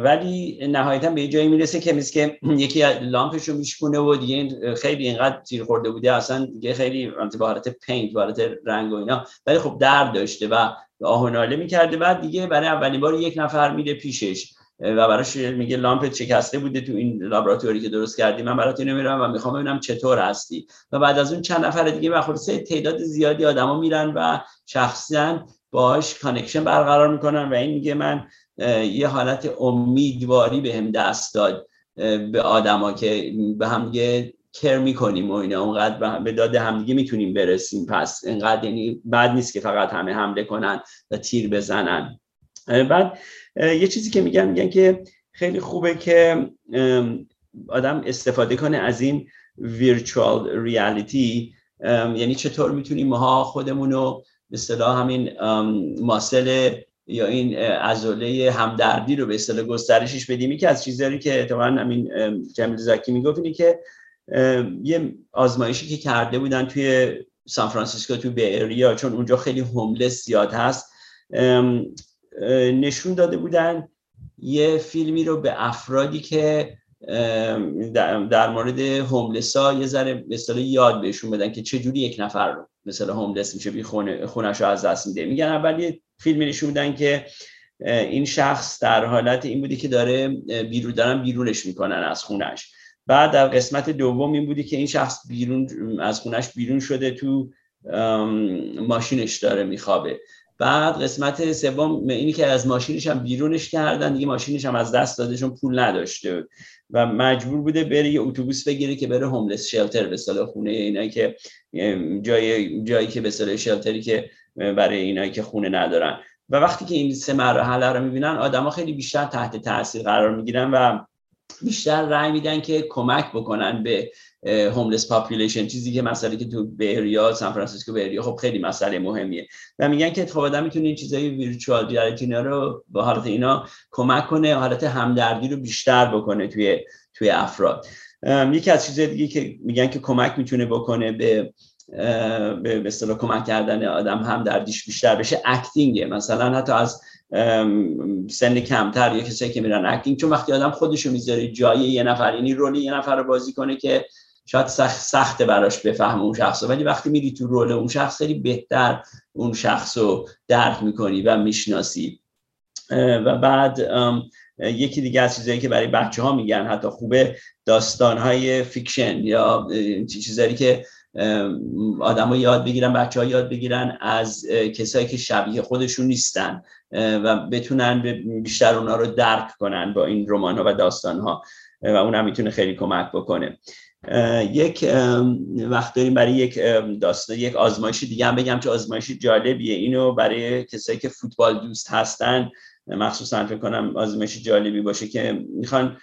ولی نهایتا به جایی می‌رسه که مثل که *clears throat* یکی لامپش رو میشکونه و دیگه خیلی اینقدر تیر خورده بوده اصلا دیگه خیلی به حالت paint به رنگ و اینا. ولی خب درد داشته و آه و ناله می‌کرده. بعد دیگه برای اولین بار یک نفر میره پیشش و براش میگه لامپ شکسته بوده تو این laboratory ای که درست کردی. من برات اینو میرم و می‌خوام ببینم چطور هستی. و بعد از اون چند نفر دیگه به خلاصه تعداد زیادی آدما میرن و شخصا باهاش connection برقرار می‌کنن و این میگه من یه حالت امیدواری بهم دست داد به آدما که به هم دیگه care می‌کنیم و اینا. اونقدر به داد همدیگه می‌تونیم برسیم. پس اینقدر یعنی بد نیست که فقط همه حمله کنن و تیر بزنن. بعد یه چیزی که میگن میگن که خیلی خوبه که آدم استفاده کنه از این ویرچوال ریالیتی یعنی چطور می‌تونیم ما خودمون رو به همین ماسل یا این ازوله همدردی رو به اصطلاح گسترشش بدیم. یکی از چیزهایی که اتفاقا همین جمیل زکی می‌گفت اینه که یه آزمایشی که کرده بودن توی سان فرانسیسکو توی بیریا چون اونجا خیلی هوملس زیاد هست نشون داده بودن یه فیلمی رو به افرادی که در مورد هوملس ها یه ذره مثلا یاد بهشون بدن که چجوری یک نفر رو مثلا هوملس میشه بی خونه خونش رو از دست میده. میگن اول یه فیلمی نشون بودن که این شخص در حالت این بودی که داره بیرون دارن بیرونش می‌کنن از خونش. بعد در قسمت دوم این بودی که این شخص بیرون از خونش بیرون شده تو ماشینش داره میخوابه. بعد قسمت سوم اینی که از ماشینش هم بیرونش کردن دیگه ماشینش هم از دست داده چون پول نداشته. و مجبور بوده بره یه اتوبوس بگیره که بره هوملس شلتر به صلاح خونه اینا که جای جایی که به صلاح شلتری که برای اینایی که خونه ندارن. و وقتی که این سه مرحله رو می‌بینن آدما خیلی بیشتر تحت تاثیر قرار می‌گیرن و بیشتر رأی میدن که کمک بکنن به homeless population چیزی که مسئله که تو Bay Area سان فرانسیسکو Bay Area خب خیلی مسئله مهمیه. و میگن که خب آدم می‌تونه این چیزای virtual reality رو با حالت اینا کمک کنه حالت همدردی رو بیشتر بکنه توی توی افراد. یکی از چیزهای دیگه که میگن که کمک می‌تونه بکنه به به اصطلاح کمک کردن آدم همدردیش بیشتر بشه acting ه مثلا حتی از سن کمتر یا کسایی که میرن acting چون وقتی آدم خودشو می‌ذاره جای یه نفر یعنی role ی یه نفر رو بازی کنه که شاید سخت سخته براش بفهم اون شخص ولی وقتی میری تو role اون شخص خیلی بهتر اون شخص رو درک می‌کنی و می‌شناسی. و بعد یکی دیگه از چیزایی که برای بچه ها میگن حتی خوبه داستان های fiction یا چیزایی که آدم یاد بگیرن بچه ها یاد بگیرن از کسایی که شبیه خودشون نیستن و بتونن بیشتر اونا رو درک کنن با این رمان ها و داستان ها و اون می‌تونه خیلی کمک بکنه. یک وقت داریم برای یک داستان یک آزمایش دیگه هم بگم چه آزمایش جالبیه. اینو برای کسایی که فوتبال دوست هستن مخصوصا فکر کنم آزمایش جالبی باشه که می‌خوان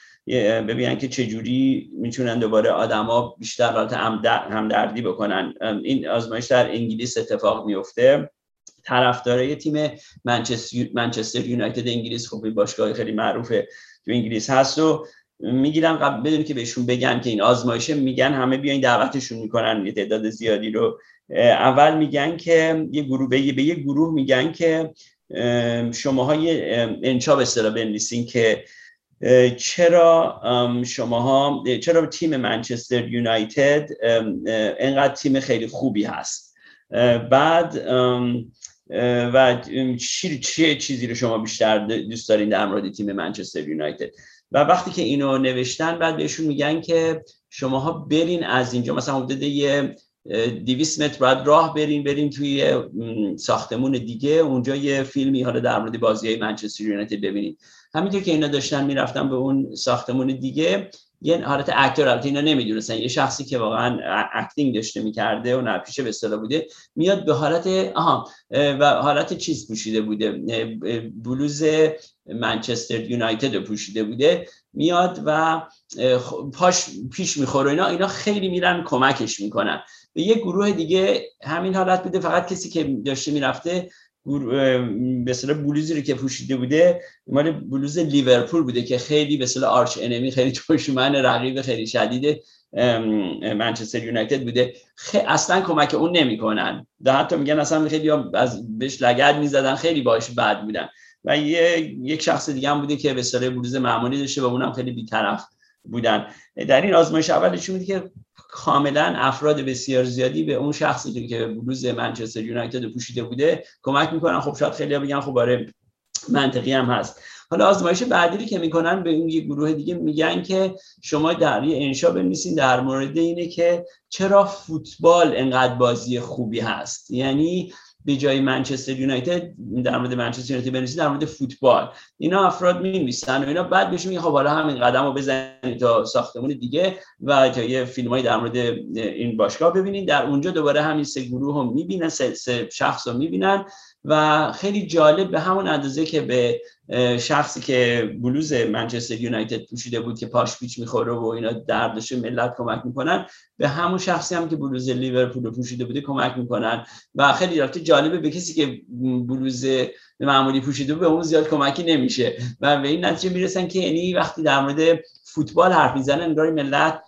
ببینن که چجوری می‌تونن دوباره آدما بیشتر حالت همدردی بکنن. این آزمایش در انگلیس اتفاق میفته. طرفدارای تیم منچستر یونایتد انگلیس خب باشگاه خیلی معروفه تو انگلیس هست و می‌گیرن قبل بدون که بهشون بگن که این آزمایشه میگن همه بیاین دعوتشون می‌کنن یه تعداد زیادی رو. اول میگن که یه گروه به یه گروه میگن که شماها یه انشا به اصطلاح بنویسین که چرا شماها چرا تیم منچستر یونایتد انقدر تیم خیلی خوبی هست. بعد و چه چیزی رو شما بیشتر دوست دارین در مورد تیم منچستر یونایتد؟ و وقتی که اینو نوشتن بعد بهشون میگن که شماها برین از اینجا. مثلا حدود یه 200 متر بعد راه بریم بریم توی ساختمون دیگه. اونجا یه فیلمی حالا در مورد بازی های منچستر یونایتد ببینید همینطور که اینا داشتن می‌رفتن به اون ساختمون دیگه یه حالت اکتور البته اینا نمی‌دونستن. یه شخصی که واقعا acting داشته می‌کرده و هنرپیشه به اصطلاح بوده میاد به حالت آها و حالت چیز پوشیده بوده. بلوز منچستر یونایتد پوشیده بوده. میاد و پاش پیش می‌خوره. اینا اینا خیلی میرن کمکش می‌کنن. به یه گروه دیگه همین حالت بوده. فقط کسی که داشته می‌رفته به اصطلاح بلوزی رو که پوشیده بوده مال بلوز لیورپول بوده که خیلی به اصطلاح arch enemy خیلی دشمن رقیب خیلی شدید منچستر یونایتد بوده. اصلا کمک اون نمی‌کنن. در حتی میگن اصلا خیلی از بهش لگد می‌زدن خیلی باش بد بودن. و یه یک شخص دیگه هم بوده که به اصطلاح بلوز معمولی داشته و اونم خیلی بیطرف. بودن. در این آزمایش اول نشون که کاملا افراد بسیار زیادی به اون شخصی که بلوز منچستر یونایتد پوشیده بوده کمک می‌کنن. خب شاید خیلی بگن خب آره منطقی هم هست. حالا آزمایش بعدی که می‌کنن به اون یه گروه دیگه میگن که شما در یه انشا بنویسین در مورد اینه که چرا فوتبال انقدر بازی خوبی هست. یعنی به جای منچستر یونایتد در مورد منچستر یونایتد بنویسید در مورد فوتبال. اینا افراد می نویسن و اینا بعد بهشون میگن خب حالا همین قدم رو بزنید تا ساختمون دیگه و تا یه فیلمایی در مورد این باشگاه ببینید. در اونجا دوباره همین سه گروه هم می‌بینن سه, سه شخص رو می‌بینن. و خیلی جالب به همون اندازه که به شخصی که بلوز منچستر یونایتد پوشیده بود که پاش پیچ می‌خوره و اینا دردش ملت کمک می‌کنن به همون شخصی هم که بلوز لیورپول پوشیده بوده کمک می‌کنن و خیلی رفته جالبه به کسی که بلوز معمولی پوشیده به اون زیاد کمکی نمیشه. و به این نتیجه می‌رسن که یعنی وقتی در مورد فوتبال حرف می‌زنن انگار ملت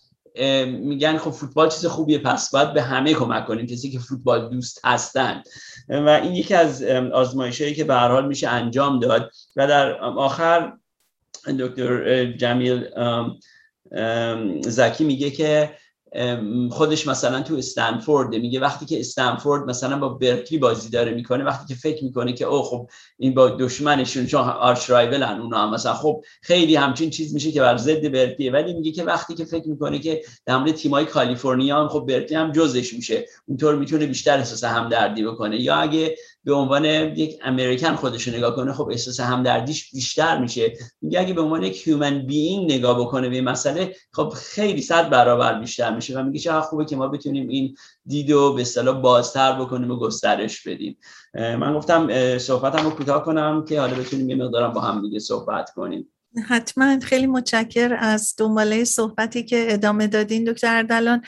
میگن خب فوتبال چیز خوبیه پس باید به همه کمک کنیم. کسی که فوتبال دوست هستند و این یکی از آزمایشهایی که به حال میشه انجام داد. و در آخر دکتر جمیل زکی میگه که خودش مثلا تو استنفورد میگه وقتی که استنفورد مثلا با برکلی بازی داره می‌کنه وقتی که فکر می‌کنه که او خب این با دشمنشون چون آرچ رایولن اونا هم. مثلا خب خیلی همچین چیز میشه که بر ضد برکلیه. ولی میگه که وقتی که فکر می‌کنه که در مورد تیمای کالیفرنیا هم خب برکلی هم جزش میشه. اونطور می‌تونه بیشتر احساس همدردی بکنه. یا اگه به عنوان یک امریکن خودش نگاه کنه خب احساس همدردیش بیشتر میشه. میگه اگه به عنوان یک هیومن بینگ نگاه بکنه به این مسئله خب خیلی صد برابر بیشتر میشه و میگه چقدر خوبه که ما بتونیم این دیدو به اصطلاح بازتر بکنیم و گسترش بدیم. من گفتم صحبتم رو کوتاه کنم که حالا بتونیم یه مقدارم با هم دیگه صحبت کنیم. حتما. خیلی متشکر از دنباله صحبتی که ادامه دادین دکتر اردلان.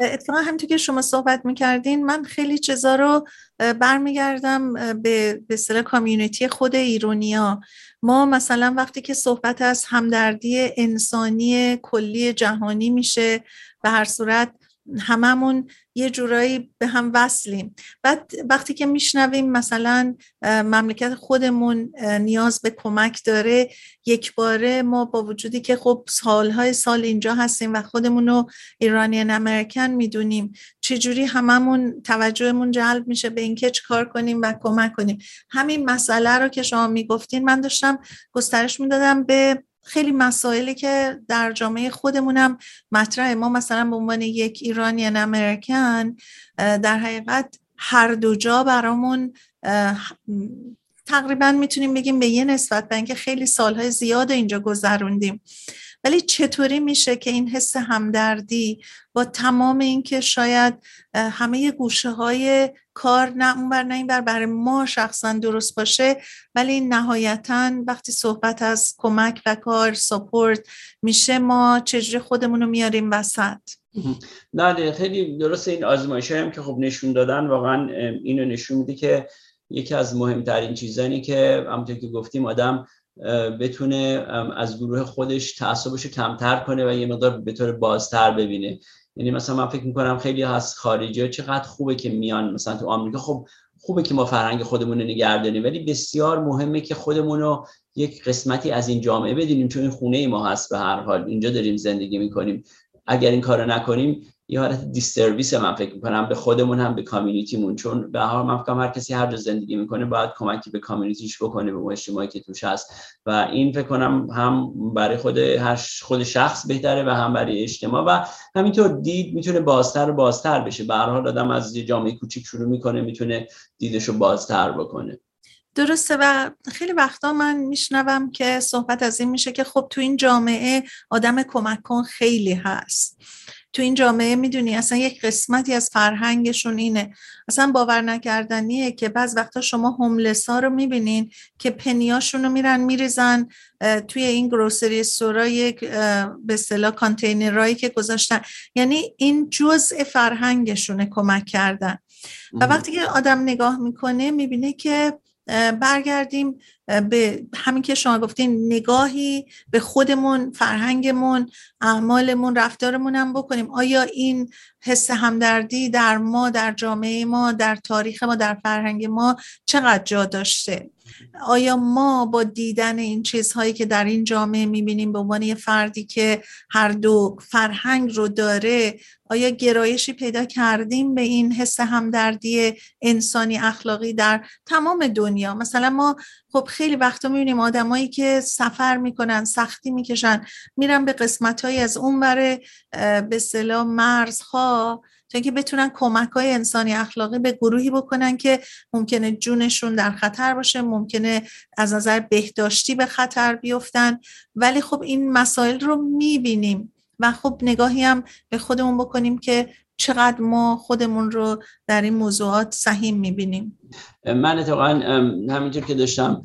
اتفاقا همونطور که شما صحبت می‌کردین من خیلی چیزا رو برمیگردم به به کامیونیتی خود ایرونیا. ما مثلا وقتی که صحبت از همدردی انسانی کلی جهانی میشه به هر صورت هممون یه جورایی به هم وصلیم. بعد وقتی که میشنویم مثلا مملکت خودمون نیاز به کمک داره یک باره ما با وجودی که خب سالهای سال اینجا هستیم و خودمون رو ایرانیان امریکن می‌دونیم چجوری هممون توجهمون جلب میشه به اینکه کار کنیم و کمک کنیم. همین مسئله رو که شما می‌گفتین من داشتم گسترش می‌دادم به خیلی مسائلی که در جامعه خودمونم مطرحه. ما مثلا به عنوان یک ایرانیان امریکن در حقیقت هر دو جا برامون تقریبا می‌تونیم بگیم به یه نسبت به اینکه خیلی سالهای زیاد اینجا گذروندیم. ولی چطوری میشه که این حس همدردی با تمام اینکه شاید همه گوشه های کار نه اونور نه اینور برای ما شخصا درست باشه ولی نهایتا وقتی صحبت از کمک و کار سپورت میشه ما چجوری خودمون رو میاریم وسط؟ نه خیلی درست این آزمایش هم که خب نشون دادن واقعا اینو نشون میده که یکی از مهمترین چیزانی که همونطور که گفتیم آدم بتونه از گروه خودش تعصبش کمتر کنه و یه مقدار به طور بازتر ببینه. یعنی مثلا من فکر می‌کنم خیلی از خارجی ها چقدر خوبه که میان مثلا تو آمریکا. خب خوبه که ما فرهنگ خودمون رو نگه ولی بسیار مهمه که خودمون رو یک قسمتی از این جامعه بدونیم چون این خونه ای ما هست به هر حال. اینجا داریم زندگی می‌کنیم. اگر این کارو نکنیم یه حالت destructive من فکر می‌کنم به خودمون هم به community مون چون به هر من هر کسی هر جا زندگی می‌کنه باید کمکی به community ش بکنه به اجتماعی که توش هست. و این فکر کنم هم برای خود هر خود شخص بهتره و هم برای اجتماع. و همینطور دید می‌تونه بازتر بازتر بشه. به هر حال آدم از یه جامعه کوچیک شروع می‌کنه می‌تونه دیدشو بازتر بکنه. درسته. و خیلی وقتا من میشنوم که صحبت از این میشه که خب تو این جامعه آدم کمک کن خیلی هست. تو این جامعه می‌دونی اصلا یک قسمتی از فرهنگشون اینه. اصلا باور نکردنیه که بعض وقتا شما هوملس ها رو می‌بینین که پنیاشون رو میرن میریزن توی این گروسری سورا یک به اصطلاح کانتینرهایی که گذاشتن. یعنی این جزء فرهنگشونه کمک کردن. و وقتی که آدم نگاه می‌کنه می‌بینه که برگردیم به همین که شما گفتین نگاهی به خودمون فرهنگمون اعمالمون رفتارمون هم بکنیم. آیا این حس همدردی در ما در جامعه ما در تاریخ ما در فرهنگ ما چقدر جا داشته؟ آیا ما با دیدن این چیزهایی که در این جامعه می‌بینیم به عنوان یه فردی که هر دو فرهنگ رو داره آیا گرایشی پیدا کردیم به این حس همدردی انسانی اخلاقی در تمام دنیا؟ مثلا ما خب خیلی وقتا می‌بینیم آدمایی که سفر می‌کنن سختی می‌کشن میرن به قسمت از اون بره به صلاح مرزها. تا اینکه بتونن کمک های انسانی اخلاقی به گروهی بکنن که ممکنه جونشون در خطر باشه ممکنه از نظر بهداشتی به خطر بیفتن. ولی خب این مسائل رو می‌بینیم و خب نگاهی هم به خودمون بکنیم که چقدر ما خودمون رو در این موضوعات سهیم می‌بینیم. من اتفاقا همینطور که داشتم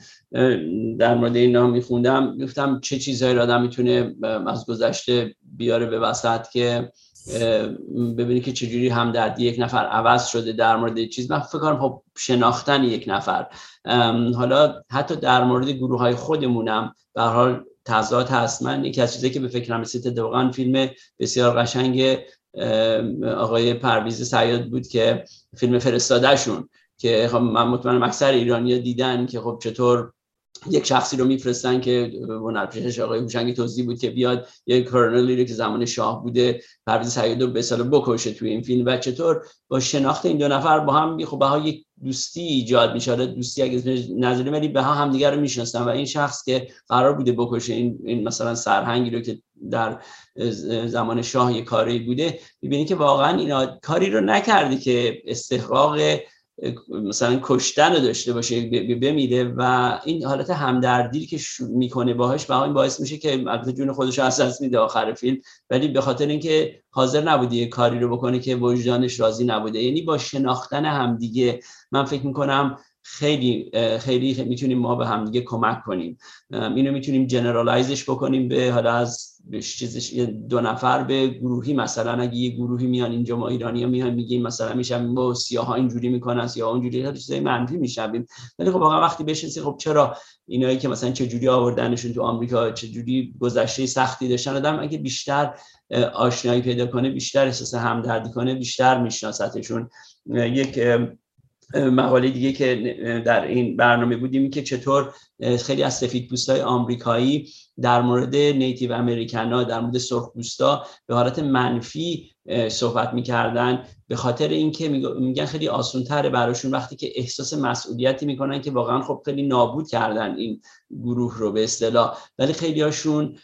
در مورد اینا میخوندم گفتم چه چیزهایی را آدم می‌تونه از گذشته بیاره به وسط که ببینی که چجوری همدردی یک نفر عوض شده در مورد چیز. من فکر کنم خب شناختن یک نفر. حالا حتی در مورد گروه های خودمونم به حال تضاد هست. من یکی از چیزایی که به فکرم رسید واقعا فیلم بسیار قشنگ آقای پرویز سیاد بود که فیلم فرستادهشون که خب من مطمئنم اکثر ایرانی دیدن که خب چطور یک شخصی رو میفرستن که هنرپیشش آقای هوشنگ توضیح بود که بیاد یک کرنلی رو که زمان شاه بوده پرویز سعید رو به بکشه توی این فیلم و چطور با شناخت این دو نفر با هم خب ها یک دوستی ایجاد میشه دوستی اگه نظری ولی به هم همدیگه رو می‌شناسن و این شخص که قرار بوده بکشه این, این مثلا سرهنگی رو که در زمان شاه یک کاری بوده می‌بینی که واقعا اینا کاری رو نکردی که استحقاق مثلا کشتن رو داشته باشه بمیره و این حالت همدردی که می‌کنه باهاش و این باعث میشه که البته جون خودش از دست میده آخر فیلم. ولی به خاطر اینکه حاضر نبوده یه کاری رو بکنه که وجدانش راضی نبوده. یعنی با شناختن همدیگه من فکر می‌کنم خیلی خیلی می‌تونیم ما به همدیگه کمک کنیم. اینو می‌تونیم جنرالایزش بکنیم به حالا از چیزش دو نفر به گروهی. مثلا اگه یه گروهی میان اینجا ما ایرانی ها میان میگیم مثلا میشم با سیاه ها اینجوری می‌کنن سیاه ها اینجوری چیزای منفی می‌شویم ولی خب واقعا وقتی بشنسی خب چرا اینایی که مثلا چه جوری آوردنشون تو آمریکا چه جوری گذشته سختی داشتن؟ آدم اگه بیشتر آشنایی پیدا کنه بیشتر احساس همدردی کنه بیشتر میشناستشون یک مقاله دیگه که در این برنامه بودیم که چطور خیلی از سفید پوستای آمریکایی در مورد نیتیو امریکنا در مورد سرخپوستا به حالت منفی صحبت می‌کردن. به خاطر اینکه میگن خیلی آسان تره براشون وقتی که احساس مسئولیتی می‌کنن که واقعا خب خیلی نابود کردن این گروه رو به اصطلاح. ولی خیلی هاشون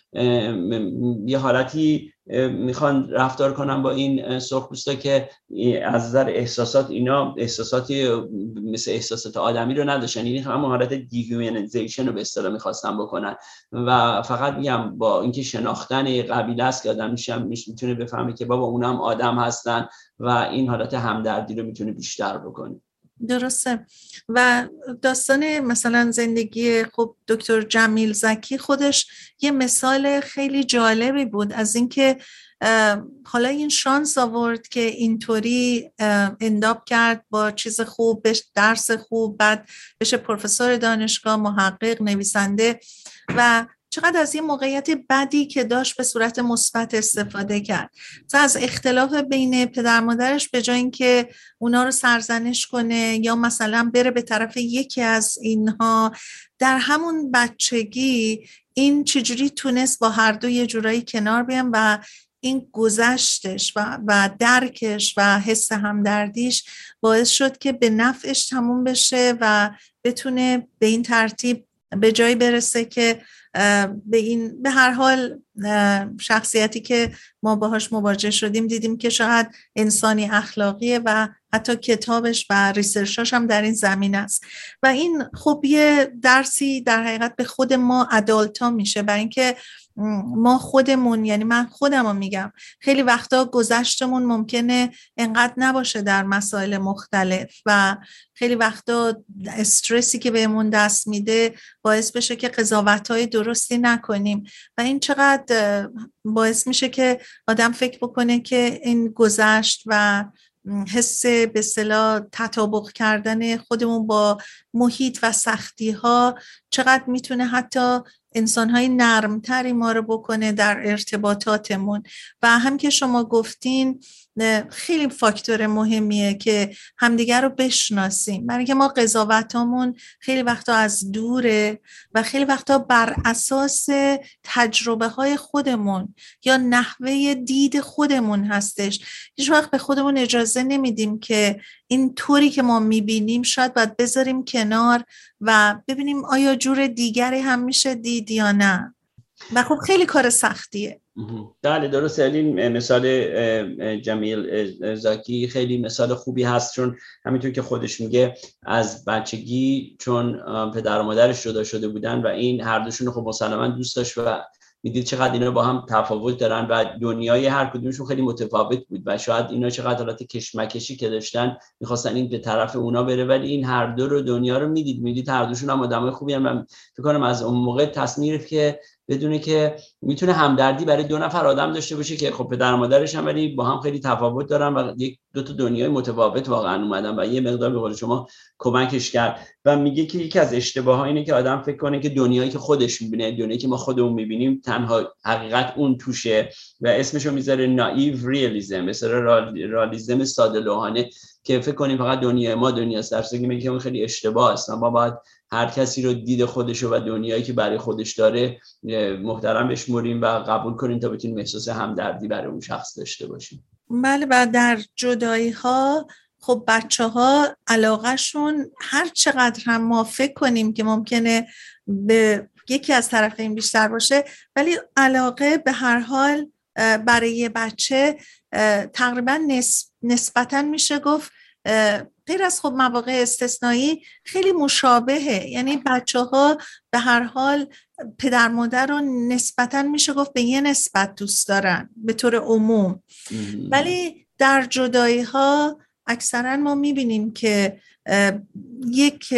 یه حالتی می‌خوان رفتار کنن با این سرخپوستا که از نظر احساسات اینا احساساتی مثل احساسات آدمی رو نداشتن. یعنی همون حالت dehumanization رو به اصطلاح می‌خواستن بکنن. و فقط میگم با اینکه شناختن قبیله است که آدم می‌تونه بفهمه که بابا اونم آدم هستن و این حالت همدردی رو می‌تونه بیشتر بکنه. درسته. و داستان مثلا زندگی خب دکتر جمیل زکی خودش یه مثال خیلی جالبی بود. از اینکه حالا این شانس آورد که اینطوری انداب کرد با چیز خوب درس خوب بعد بشه پروفسور دانشگاه محقق نویسنده و چقدر از این موقعیت بدی که داشت به صورت مثبت استفاده کرد. از اختلاف بین پدر مادرش به جای اینکه اونا رو سرزنش کنه یا مثلا بره به طرف یکی از اینها در همون بچگی این چجوری تونست با هر دو یه جورایی کنار بیان و این گذشتش و, و درکش و حس همدردیش باعث شد که به نفعش تموم بشه و بتونه به این ترتیب به جایی برسه که به این به هر حال شخصیتی که ما باهاش مواجه شدیم دیدیم که شاید انسانی اخلاقیه و حتی کتابش و ریسرشاش هم در این زمین است. و این خب درسی در حقیقت به خود ما ادالتا میشه. برای اینکه ما خودمون یعنی من خودم رو میگم. خیلی وقتا گذشتمون ممکنه انقدر نباشه در مسائل مختلف و خیلی وقتا استرسی که بهمون دست میده باعث بشه که قضاوت های درستی نکنیم. و این چقدر باعث میشه که آدم فکر بکنه که این گذشت و حس به صلاح تطابق کردن خودمون با محیط و سختی ها چقدر می‌تونه حتی انسانهای نرمتری ما رو بکنه در ارتباطاتمون. و هم که شما گفتین خیلی فاکتور مهمیه که همدیگر رو بشناسیم. برای که ما قضاوتامون خیلی وقتا از دوره و خیلی وقتا بر اساس تجربه های خودمون یا نحوه دید خودمون هستش. هیچ وقت به خودمون اجازه نمیدیم که این طوری که ما می‌بینیم شاید باید بذاریم کنار و ببینیم آیا جور دیگری هم میشه دید یا نه. و خب خیلی کار سختیه. بله درست این مثال جمیل زاکی خیلی مثال خوبی هست چون همینطور که خودش میگه از بچگی چون پدر و مادرش جدا شده بودن و این هر دوشون خب مسلما دوست داشت و می‌دید چقدر اینا با هم تفاوت دارن و دنیای هر کدومشون خیلی متفاوت بود و شاید اینا چقدر حالت کشمکشی که داشتن می‌خواستن این به طرف اونا بره ولی این هر دو رو دنیا رو می‌دید. می‌دید هر دوشون هم آدمای خوبی هم. فکر کنم از اون موقع تصمیم که بدونه که می‌تونه همدردی برای دو نفر آدم داشته باشه که خب پدر مادرش هم ولی با هم خیلی تفاوت دارن و یک دو تا دنیای متفاوت واقعا اومدن و یه مقدار به قول شما کمکش کرد و میگه که یکی از اشتباه اینه که آدم فکر کنه که دنیایی که خودش می‌بینه دنیایی که ما خودمون می‌بینیم تنها حقیقت اون توشه و اسمشو می‌ذاره نایو ریالیزم مثلا رالیزم ساده لوحانه که فکر کنیم فقط دنیای ما دنیاست. در صورتی که خیلی اشتباه است. ما باید هر کسی رو دید خودش و دنیایی که برای خودش داره محترم بشمریم و قبول کنیم تا بتونیم احساس همدردی برای اون شخص داشته باشیم. بله و در جدایی ها خب بچه ها علاقهشون هر چقدر هم ما فکر کنیم که ممکنه به یکی از طرفین بیشتر باشه ولی علاقه به هر حال برای بچه تقریبا نسبتا میشه گفت غیر از خب مواقع استثنایی خیلی مشابهه. یعنی بچه ها به هر حال پدر مادر رو نسبتا میشه گفت به یه نسبت دوست دارن به طور عموم. ولی در جدایی ها اکثرا ما می‌بینیم که یک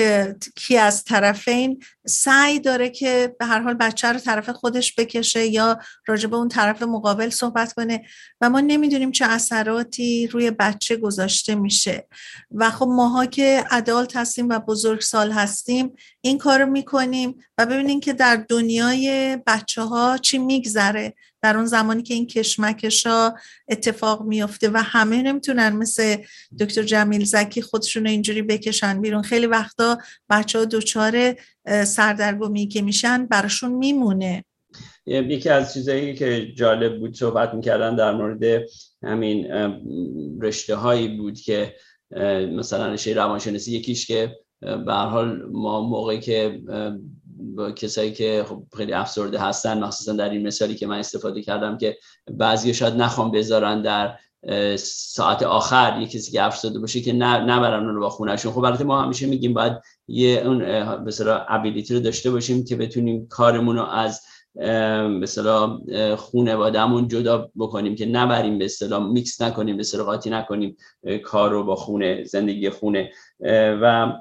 کی از طرفین سعی داره که به هر حال بچه رو طرف خودش بکشه یا راجع به اون طرف مقابل صحبت کنه و ما نمی‌دونیم چه اثراتی روی بچه گذاشته میشه. و خب ماها که ادالت هستیم و بزرگسال هستیم این کار رو می‌کنیم و ببینیم که در دنیای بچه ها چی میگذره. در اون زمانی که این کشمکش ها اتفاق میفته و همه نمی‌تونن مثل دکتر جمیل زکی خودشون اینجوری بکشن بیرون. خیلی وقتا بچه ها دوچار سردرگمی که میشن براشون میمونه. یکی از چیزایی که جالب بود صحبت می‌کردن در مورد همین رشته هایی بود که مثلا رشته روانشناسی یکیش که به حال ما موقعی که با کسایی که خب خیلی افسرده هستن مخصوصا در این مثالی که من استفاده کردم که بعضی شاید نخوام بذارن در ساعت آخر یه کسی که افسرده باشه که نبرن اون رو با خونهشون. خب البته ما همیشه میگیم باید یه اون به ability رو داشته باشیم که بتونیم کارمون رو از اصطلاح خونوادهمون جدا بکنیم که نبریم به اصطلاح میکس نکنیم به قاطی نکنیم کار رو با خونه زندگی خونه و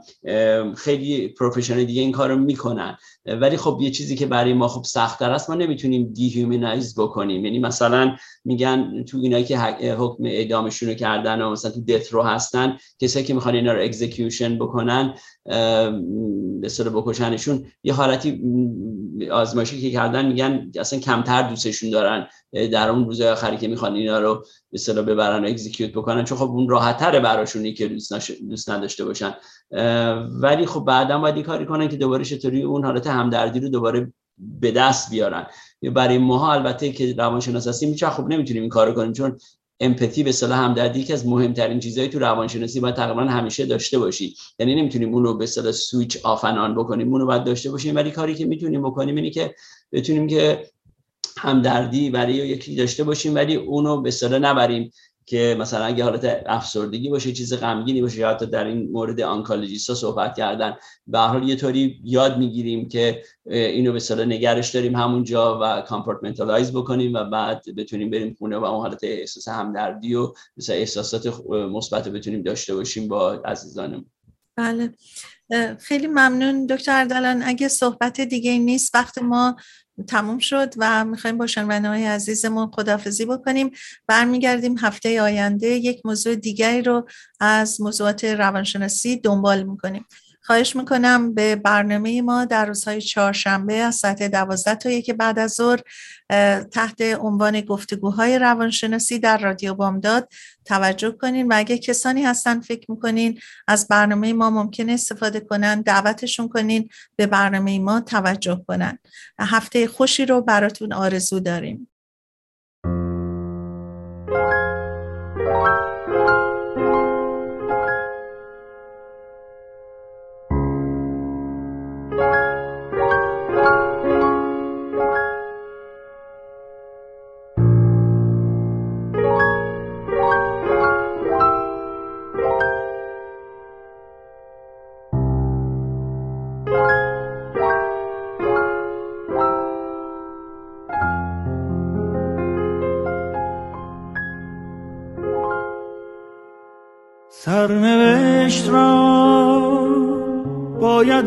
خیلی professional دیگه این کارو می‌کنن. ولی خب یه چیزی که برای ما خب سختتر است ما نمی‌تونیم dehumanize بکنیم. یعنی مثلا میگن تو اینایی که حکم اعدامشون رو کردن و مثلا تو death row هستن کسایی که می‌خوان اینا رو execution بکنن به صورت بکشنشون یه حالتی آزمایشی که کردن میگن اصلا کمتر دوستشون دارن. در اون روز آخری که می‌خوان اینا رو به اصطلاح ببرن و execute بکنن چون خب اون راحت‌تره براشونی که دوست, دوست نداشته باشن. ولی خب بعدا باید کاری کنن که دوباره چطوری اون حالت همدردی رو دوباره به دست بیارن. برای ما البته که روانشناس هستیم خوب نمی‌تونیم این کارو کنیم چون empathy به اصطلاح همدردی که از مهمترین چیزهایی تو روانشناسی باید تقریبا همیشه داشته باشی. یعنی نمی‌تونیم اون رو به اصطلاح switch off on بکنیم اون رو باید داشته باشیم. ولی کاری که می‌تونیم بکنیم اینه که بتونیم که همدردی برای یکی داشته باشیم ولی اونو به اصطلاح نبریم که مثلا اگه حالت افسردگی باشه چیز غمگینی باشه یا حتی در این مورد oncologist ا صحبت کردن به حال یه طوری یاد می‌گیریم که اینو به اصطلاح نگهش داریم همونجا و compartmentalize بکنیم و بعد بتونیم بریم خونه و اون حالت احساس همدردی و مثلا احساسات مثبت بتونیم داشته باشیم با عزیزانمون. بله. خیلی ممنون دکتر اردلان. اگه صحبت دیگه نیست وقت ما تموم شد و می‌خوایم با شنونده های عزیزمون خدافزی بکنیم. برمیگردیم هفته آینده یک موضوع دیگری رو از موضوعات روانشناسی دنبال می‌کنیم. خواهش می‌کنم به برنامه ما در روزهای چهارشنبه از ساعت دوازده تا یک بعد از ظهر تحت عنوان گفتگوهای روانشناسی در رادیو بامداد توجه کنین و اگه کسانی هستن فکر می‌کنین از برنامه ما ممکن استفاده کنن دعوتشون کنین به برنامه ما توجه کنن. هفته خوشی رو براتون آرزو داریم.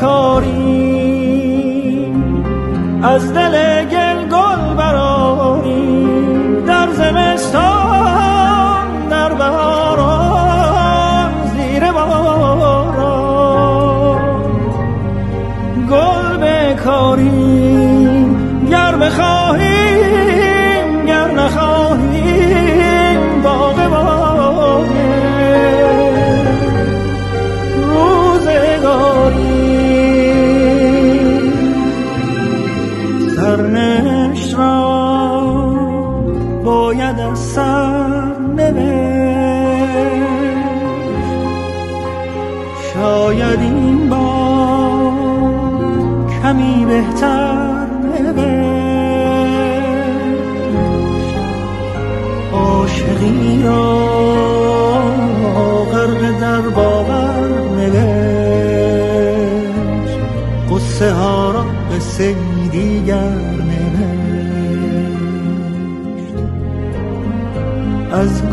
بکاری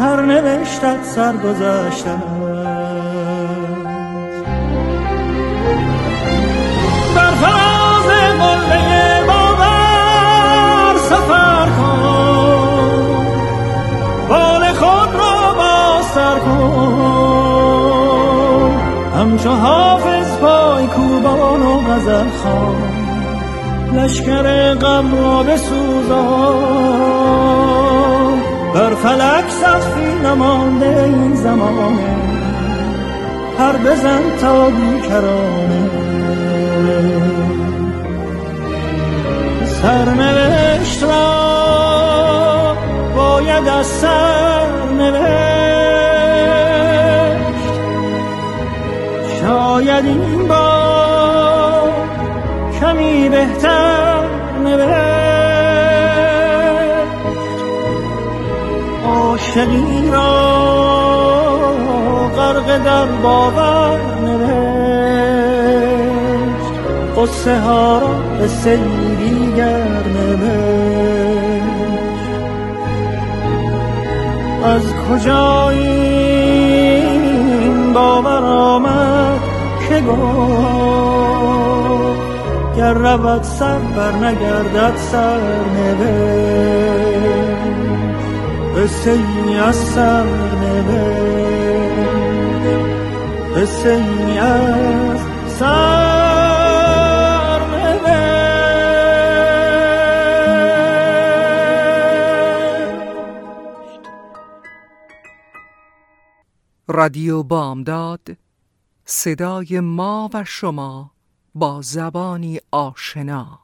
سرنوشتت سر گذشته در فراز قله باور سفر کن. بال خود را باستر کن. همچو حافظ پای کوبان و غزل خان لشکر غم را بسوزان. بر فلک سخفی نمانده این زمانه. هر بزن تا بیکرانه. سرنوشت را باید از سرنوشت. شاید این بار کمی بهتر نوشت. عاشقی را غرق در باور نوشت. قصه ها را به سیری گر از کجا این باور آمد که گفت گر رود سر بر نگردد سر نوشت. از سر قصه ای از سر رادیو بامداد صدای ما و شما با زبانی آشنا.